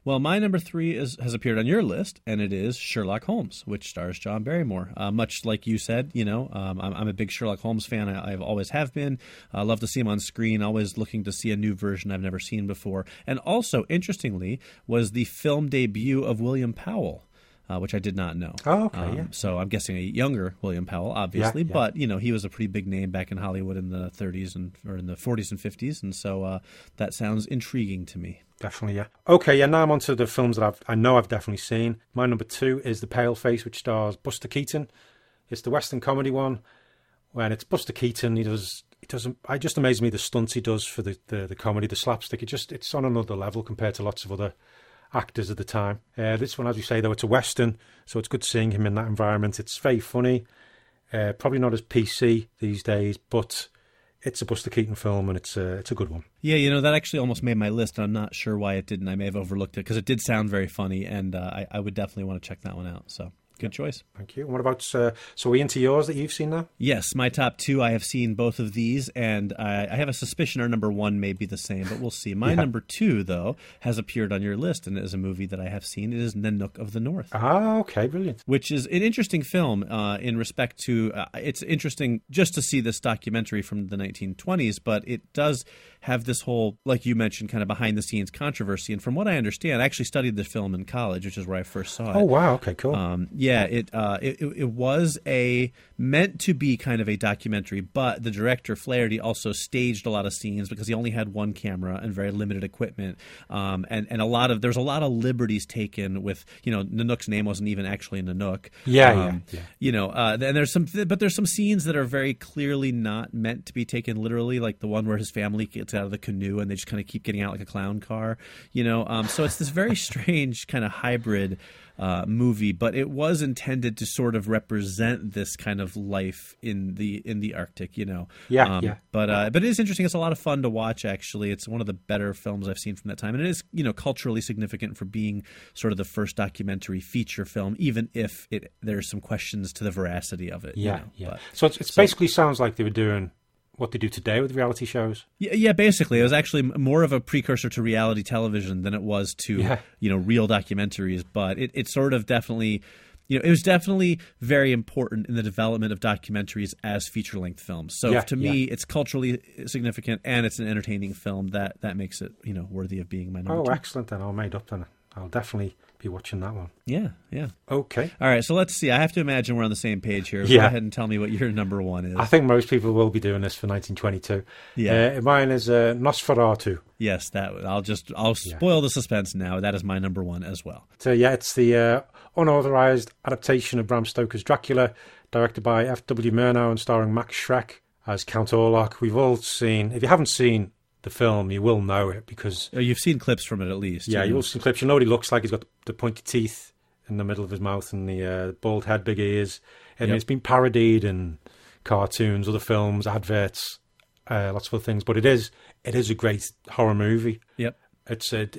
Well, my number three is has appeared on your list, and it is Sherlock Holmes, which stars John Barrymore. Uh, much like you said, you know, um, I'm, I'm a big Sherlock Holmes fan. I, I've always have been. I love to see him on screen. Always looking to see a new version I've never seen before. And also, interestingly, was the film debut of William Powell. Uh, which I did not know. Oh, okay, yeah. So I'm guessing a younger William Powell, obviously, yeah. but you know he was a pretty big name back in Hollywood in the 30s and or in the 40s and 50s, and so uh, that sounds intriguing to me. Definitely, yeah. Okay, yeah. Now I'm on to the films that I've I know I've definitely seen. My number two is The Pale Face, which stars Buster Keaton. It's the Western comedy one. When it's Buster Keaton, he does. He doesn't. It just amazes me the stunts he does for the, the, the comedy, the slapstick. It just it's on another level compared to lots of other actors at the time. Uh, this one, as you say, though, it's a western, so it's good seeing him in that environment. It's very funny. Uh, probably not as PC these days, but it's a Buster Keaton film, and it's a, it's a good one. Yeah, you know that actually almost made my list. and I'm not sure why it didn't. I may have overlooked it because it did sound very funny, and uh, I, I would definitely want to check that one out. So good choice. Thank you. And what about, uh, so we into yours that you've seen now? Yes, my top two. I have seen both of these, and I, I have a suspicion our number one may be the same, but we'll see. My Yeah. number two, though, has appeared on your list, and is a movie that I have seen. It is Nanook of the North. Ah, okay, brilliant. which is an interesting film uh, in respect to uh, it's interesting just to see this documentary from the 1920s but it does have this whole like you mentioned kind of behind the scenes controversy and from what i understand i actually studied the film in college which is where i first saw it Oh, wow, okay, cool. um, yeah, it, uh, it it it was a meant to be kind of a documentary, but the director Flaherty also staged a lot of scenes because he only had one camera and very limited equipment, um, and and a lot of there's a lot of liberties taken with you know Nanook's name wasn't even actually Nanook. Yeah, um, yeah, yeah. You know, uh, and there's some, but there's some scenes that are very clearly not meant to be taken literally, like the one where his family gets out of the canoe and they just kind of keep getting out like a clown car. You know, um, so it's this very [laughs] strange kind of hybrid uh, movie, but it was intended to sort of represent this kind of life in the in the Arctic, you know. Yeah, um, yeah. But uh, but it is interesting. It's a lot of fun to watch. Actually, it's one of the better films I've seen from that time, and it is you know culturally significant for being sort of the first documentary feature film, even if it there's some questions to the veracity of it. you yeah, know, yeah. but- so it's, it basically sounds like they were doing what they do today with reality shows. Yeah, yeah, basically, it was actually more of a precursor to reality television than it was to Yeah. you know real documentaries. But it, it sort of definitely, you know, it was definitely very important in the development of documentaries as feature length films. So Yeah, to me, it's culturally significant and it's an entertaining film that that makes it you know worthy of being my number Oh, two. excellent. Then I'll made up then. I'll definitely be watching that one. Yeah, yeah. Okay. All right, so let's see. I have to imagine we're on the same page here. Yeah. Go Yeah. ahead and tell me what your number one is. I think most people will be doing this for 1922. Yeah. Uh, mine is uh, Nosferatu. yes, that I'll just I'll spoil the suspense now. That is my number one as well. So yeah, it's the uh, unauthorized adaptation of Bram Stoker's Dracula, directed by F.W. Murnau and starring Max Schreck as Count Orlok. We've all seen. If you haven't seen the film, you will know it because Uh, You've seen clips from it at least. yeah, you will see clips. You know what he looks like. He's got the pointy teeth in the middle of his mouth and the uh, bald head, big ears, and Yep. it's been parodied in cartoons, other films, adverts, uh, lots of other things. But it is it is a great horror movie. Yep. It's uh, it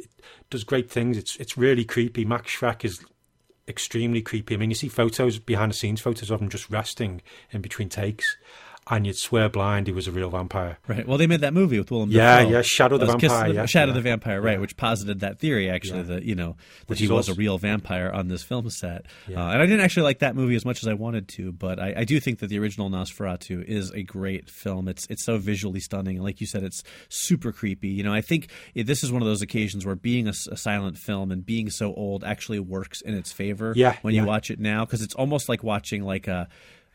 does great things. It's it's really creepy. Max Schreck is extremely creepy. I mean, you see photos behind the scenes, photos of him just resting in between takes, and you'd swear blind he was a real vampire. Right. Well, they made that movie with Willem Yeah, Dafoe. yeah, Shadow the Vampire, the- yeah, Shadow yeah. the Vampire, right? Yeah. Which posited that theory, actually, Yeah. that you know that Which he was a real vampire on this film set. Yeah. Uh, and I didn't actually like that movie as much as I wanted to, but I, I do think that the original Nosferatu is a great film. It's it's so visually stunning, and like you said, it's super creepy. You know, I think it, this is one of those occasions where being a silent film and being so old actually works in its favor. Yeah, when yeah. you watch it now, because it's almost like watching like a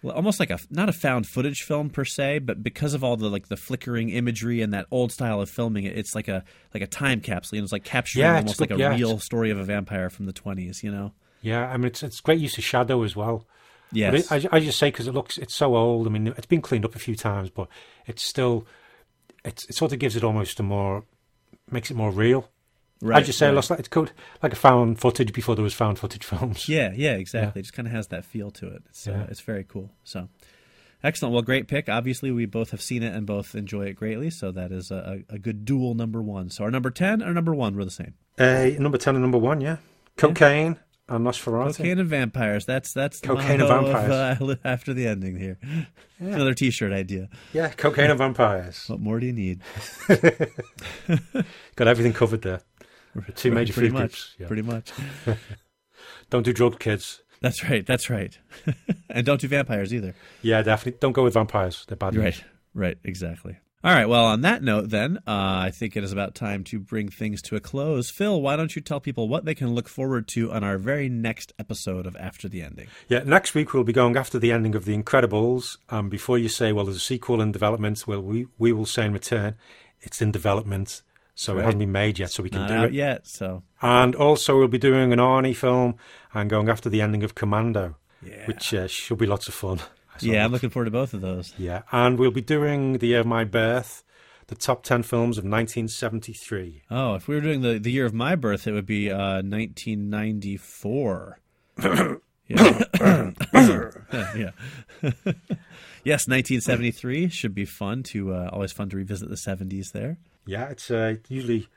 well, almost like a not a found footage film per se, but because of all the like the flickering imagery and that old style of filming, it's like a like a time capsule. You know, it's like capturing Yeah, almost like good, a yeah, real story of a vampire from the twenties. You know? Yeah, I mean, it's it's great use of shadow as well. Yes. But it, I, I just say because it looks it's so old. I mean, it's been cleaned up a few times, but it's still it's it sort of gives it almost a more makes it more real. Right, I just say right. looks like it's called like a found footage before there was found footage [laughs] films. Yeah, yeah, exactly. It just kind of has that feel to it. It's uh, Yeah. it's very cool. So. Excellent. Well, great pick. Obviously, we both have seen it and both enjoy it greatly. So that is a, a good dual number one. So our number ten, our number one, were the same. Uh, number ten and number one, yeah, cocaine and Nosferatu. Cocaine and vampires. That's that's the Cocaine and motto of, vampires. uh, [laughs] after the ending here. Another T-shirt idea. Yeah, cocaine and vampires. What more do you need? [laughs] Got everything covered there. Two major pretty food much. groups. Yeah. Pretty much. [laughs] Don't do drugs, kids. That's right. That's right. [laughs] and don't do vampires either. Yeah, definitely. Don't go with vampires. They're bad. Right. Right. Exactly. All right. Well, on that note, then, uh, I think it is about time to bring things to a close. Phil, why don't you tell people what they can look forward to on our very next episode of After the Ending? Yeah, next week we'll be going after the ending of The Incredibles. Um, before you say, well, there's a sequel in development, well, we, we will say in return, it's in development. So it hasn't been made yet, so we can Not do it. yet. So And also, we'll be doing an Arnie film and going after the ending of Commando, Yeah. which uh, should be lots of fun. Yeah, I'm looking forward to both of those. Yeah, and we'll be doing the year of my birth, the top 10 films of 1973. Oh, if we were doing the, the year of my birth, it would be uh, 1994. Yeah. yeah. yes, 1973 should be fun to uh, always fun to revisit the 70s there. Yeah, it's uh, usually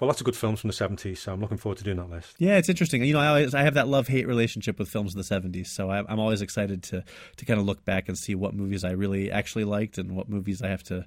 well, lots of good films from the seventies. So I'm looking forward to doing that list. Yeah, it's interesting. You know, I always I have that love hate relationship with films of the '70s, so I, I'm always excited to to kind of look back and see what movies I really actually liked and what movies I have to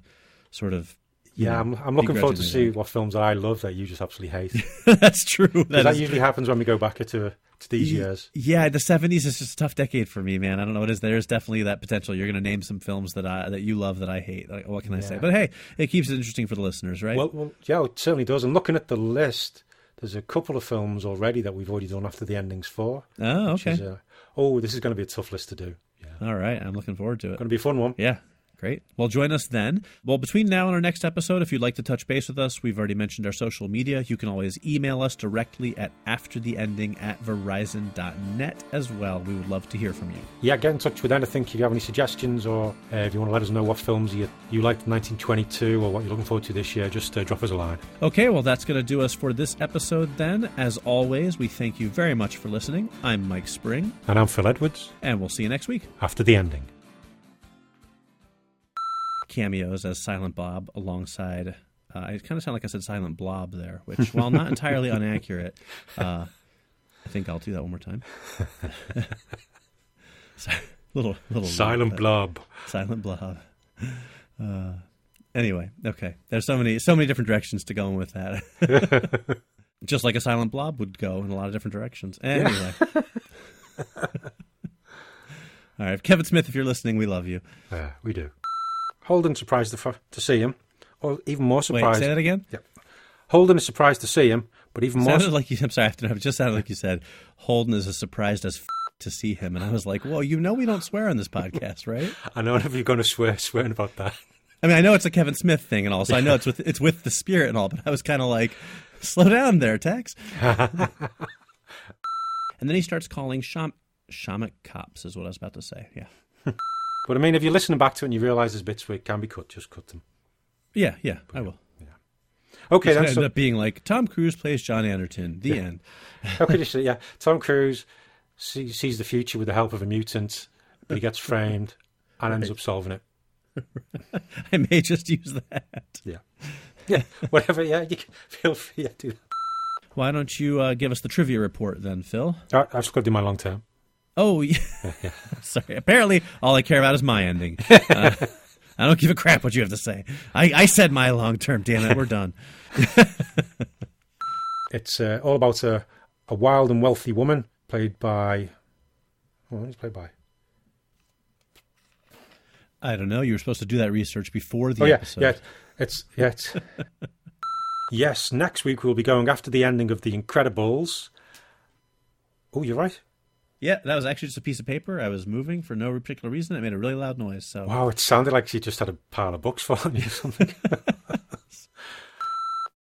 sort of. Yeah, know, I'm, I'm looking forward to see begrudgingly what films that I love that you just absolutely hate. [laughs] That's true. That usually happens when we go back to to these Ye- years. Yeah, the '70s is just a tough decade for me, man. I don't know what it is. There's definitely that potential. You're going to name some films that I that you love that I hate. Like, what can I say? But hey, it keeps it interesting for the listeners, right? Well, well, yeah, it certainly does. And looking at the list, there's a couple of films already that we've already done after the endings for. oh, okay. is, uh, oh, this is going to be a tough list to do. Yeah, All right, I'm looking forward to it. going to be a fun one. Yeah. Great. Well, join us then. Well, between now and our next episode, if you'd like to touch base with us, we've already mentioned our social media. You can always email us directly at aftertheending at verizon.net as well. We would love to hear from you. Yeah, get in touch with anything if you have any suggestions or uh, if you want to let us know what films you, you liked in 1922 or what you're looking forward to this year, just uh, drop us a line. Okay, well, that's going to do us for this episode then. As always, we thank you very much for listening. I'm Mike Spring, And I'm Phil Edwards, and we'll see you next week. after the ending. Cameos as Silent Bob alongside. Uh, I kind of sound like I said Silent Blob there, which, while not entirely [laughs] inaccurate, uh, I think I'll do that one more time. [laughs] Little little Silent Blob. silent blob. Uh, anyway, okay. There's so many so many different directions to go in with that. [laughs] Just like a silent blob would go in a lot of different directions. Anyway. All right, Kevin Smith, if you're listening, we love you. Yeah, we do. Holden surprised to, f- to see him, or even more Wait, surprised. say that again. Yep. Holden is surprised to see him, but even more. Sounded like you. I'm sorry, I have to know. It just sounded like you said Holden is as surprised as f- to see him, and I was like, "Well, you know, we don't swear on this podcast, [laughs] right?" I know if you're going to swear, swearing about that. I mean, I know it's a Kevin Smith thing, and all, so I know it's with it's with the spirit and all, but I was kind of like, "Slow down there, Tex." [laughs] and then he starts calling sham shamik cops, is what I was about to say. Yeah, [laughs] But I mean, if you're listening back to it and you realise there's bits where it can be cut, just cut them. yeah, yeah. I will. Yeah. Okay, then. ended So, up being like Tom Cruise plays John Anderton. The end. [laughs] okay, say? [laughs] Yeah, Tom Cruise see, sees the future with the help of a mutant, but he gets framed and ends up solving it. [laughs] I may just use that. Yeah, yeah, whatever. Yeah, you can feel free to do that. Why don't you uh, give us the trivia report then, Phil? All right, I've just got to do my long term. Oh, [laughs] yeah. sorry. Apparently, all I care about is my ending. [laughs] Uh, I don't give a crap what you have to say. I, I said my long term. Damn it, we're done. [laughs] It's uh, all about a, a wild and wealthy woman played by. Oh, who's played by? I don't know. You were supposed to do that research before the oh yeah, episode. yeah. It's yeah. It's, yes, next week we'll be going after the ending of The Incredibles. Oh, you're right. Yeah, that was actually just a piece of paper. I was moving for no particular reason. It made a really loud noise. So Wow, it sounded like she just had a pile of books falling you or something. [laughs]